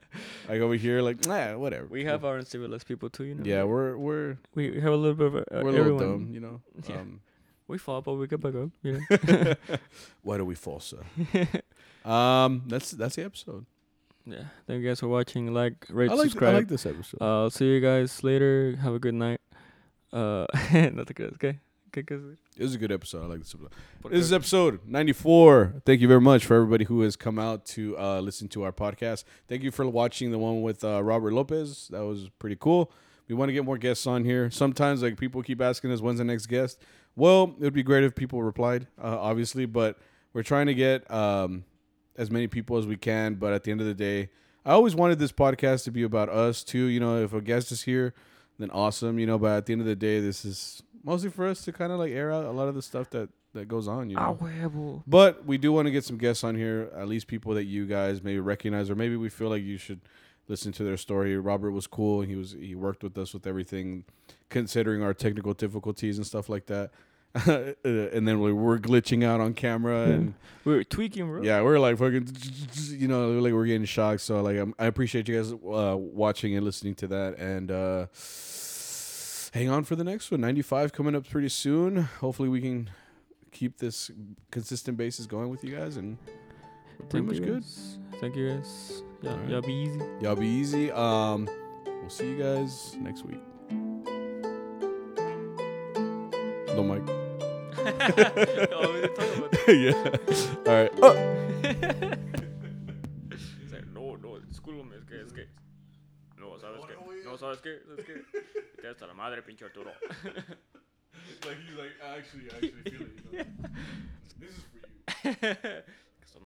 like over here, like, nah, whatever. We have our civilized people too, you know. yeah, we're we're we we have a little bit of uh, we're a little everyone. dumb, you know. Yeah. Um, We fall, but we get back up. You know. why do we fall sir? Um, that's that's the episode. yeah. Thank you guys for watching. Like, rate, I like I subscribe. like this episode. Uh, I'll see you guys later. Have a good night. Uh, no te creas, ¿qué? ¿Qué qué it was a good episode. I like this episode. This is episode 94. Thank you very much for everybody who has come out to uh, listen to our podcast. Thank you for watching the one with uh, Robert Lopez. That was pretty cool. We want to get more guests on here. Sometimes, like people keep asking us, when's the next guest? Well, it would be great if people replied, uh, obviously, but we're trying to get um, as many people as we can. But at the end of the day, I always wanted this podcast to be about us too. You know, if a guest is here, then awesome. You know, but at the end of the day, this is mostly for us to kind of like air out a lot of the stuff that that goes on. You Ah, know. But we do want to get some guests on here, at least people that you guys maybe recognize, or maybe we feel like you should listen to their story. Robert was cool. He was he worked with us with everything, considering our technical difficulties and stuff like that. and then we were glitching out on camera, and We were tweaking, bro. yeah, we're like fucking, you know, like we're getting shocked. So like, I'm, I appreciate you guys uh, watching and listening to that, and uh, hang on for the next one. 95 coming up pretty soon. Hopefully, we can keep this consistent basis going with you guys, and we're pretty Thank much good. guys. Thank you guys. Yeah, Alright. y'all be easy. Y'all be easy. Um, we'll see you guys next week. No mic. Oh, we didn't talk about that. yeah. All right. Oh. He's like, no, no, discúlpame, es que, es que. No, ¿sabes qué? No, ¿sabes qué? ¿Sabes qué? Que hasta la madre, pinche Arturo. like he's like, actually, I actually feel it. You know? This is for you.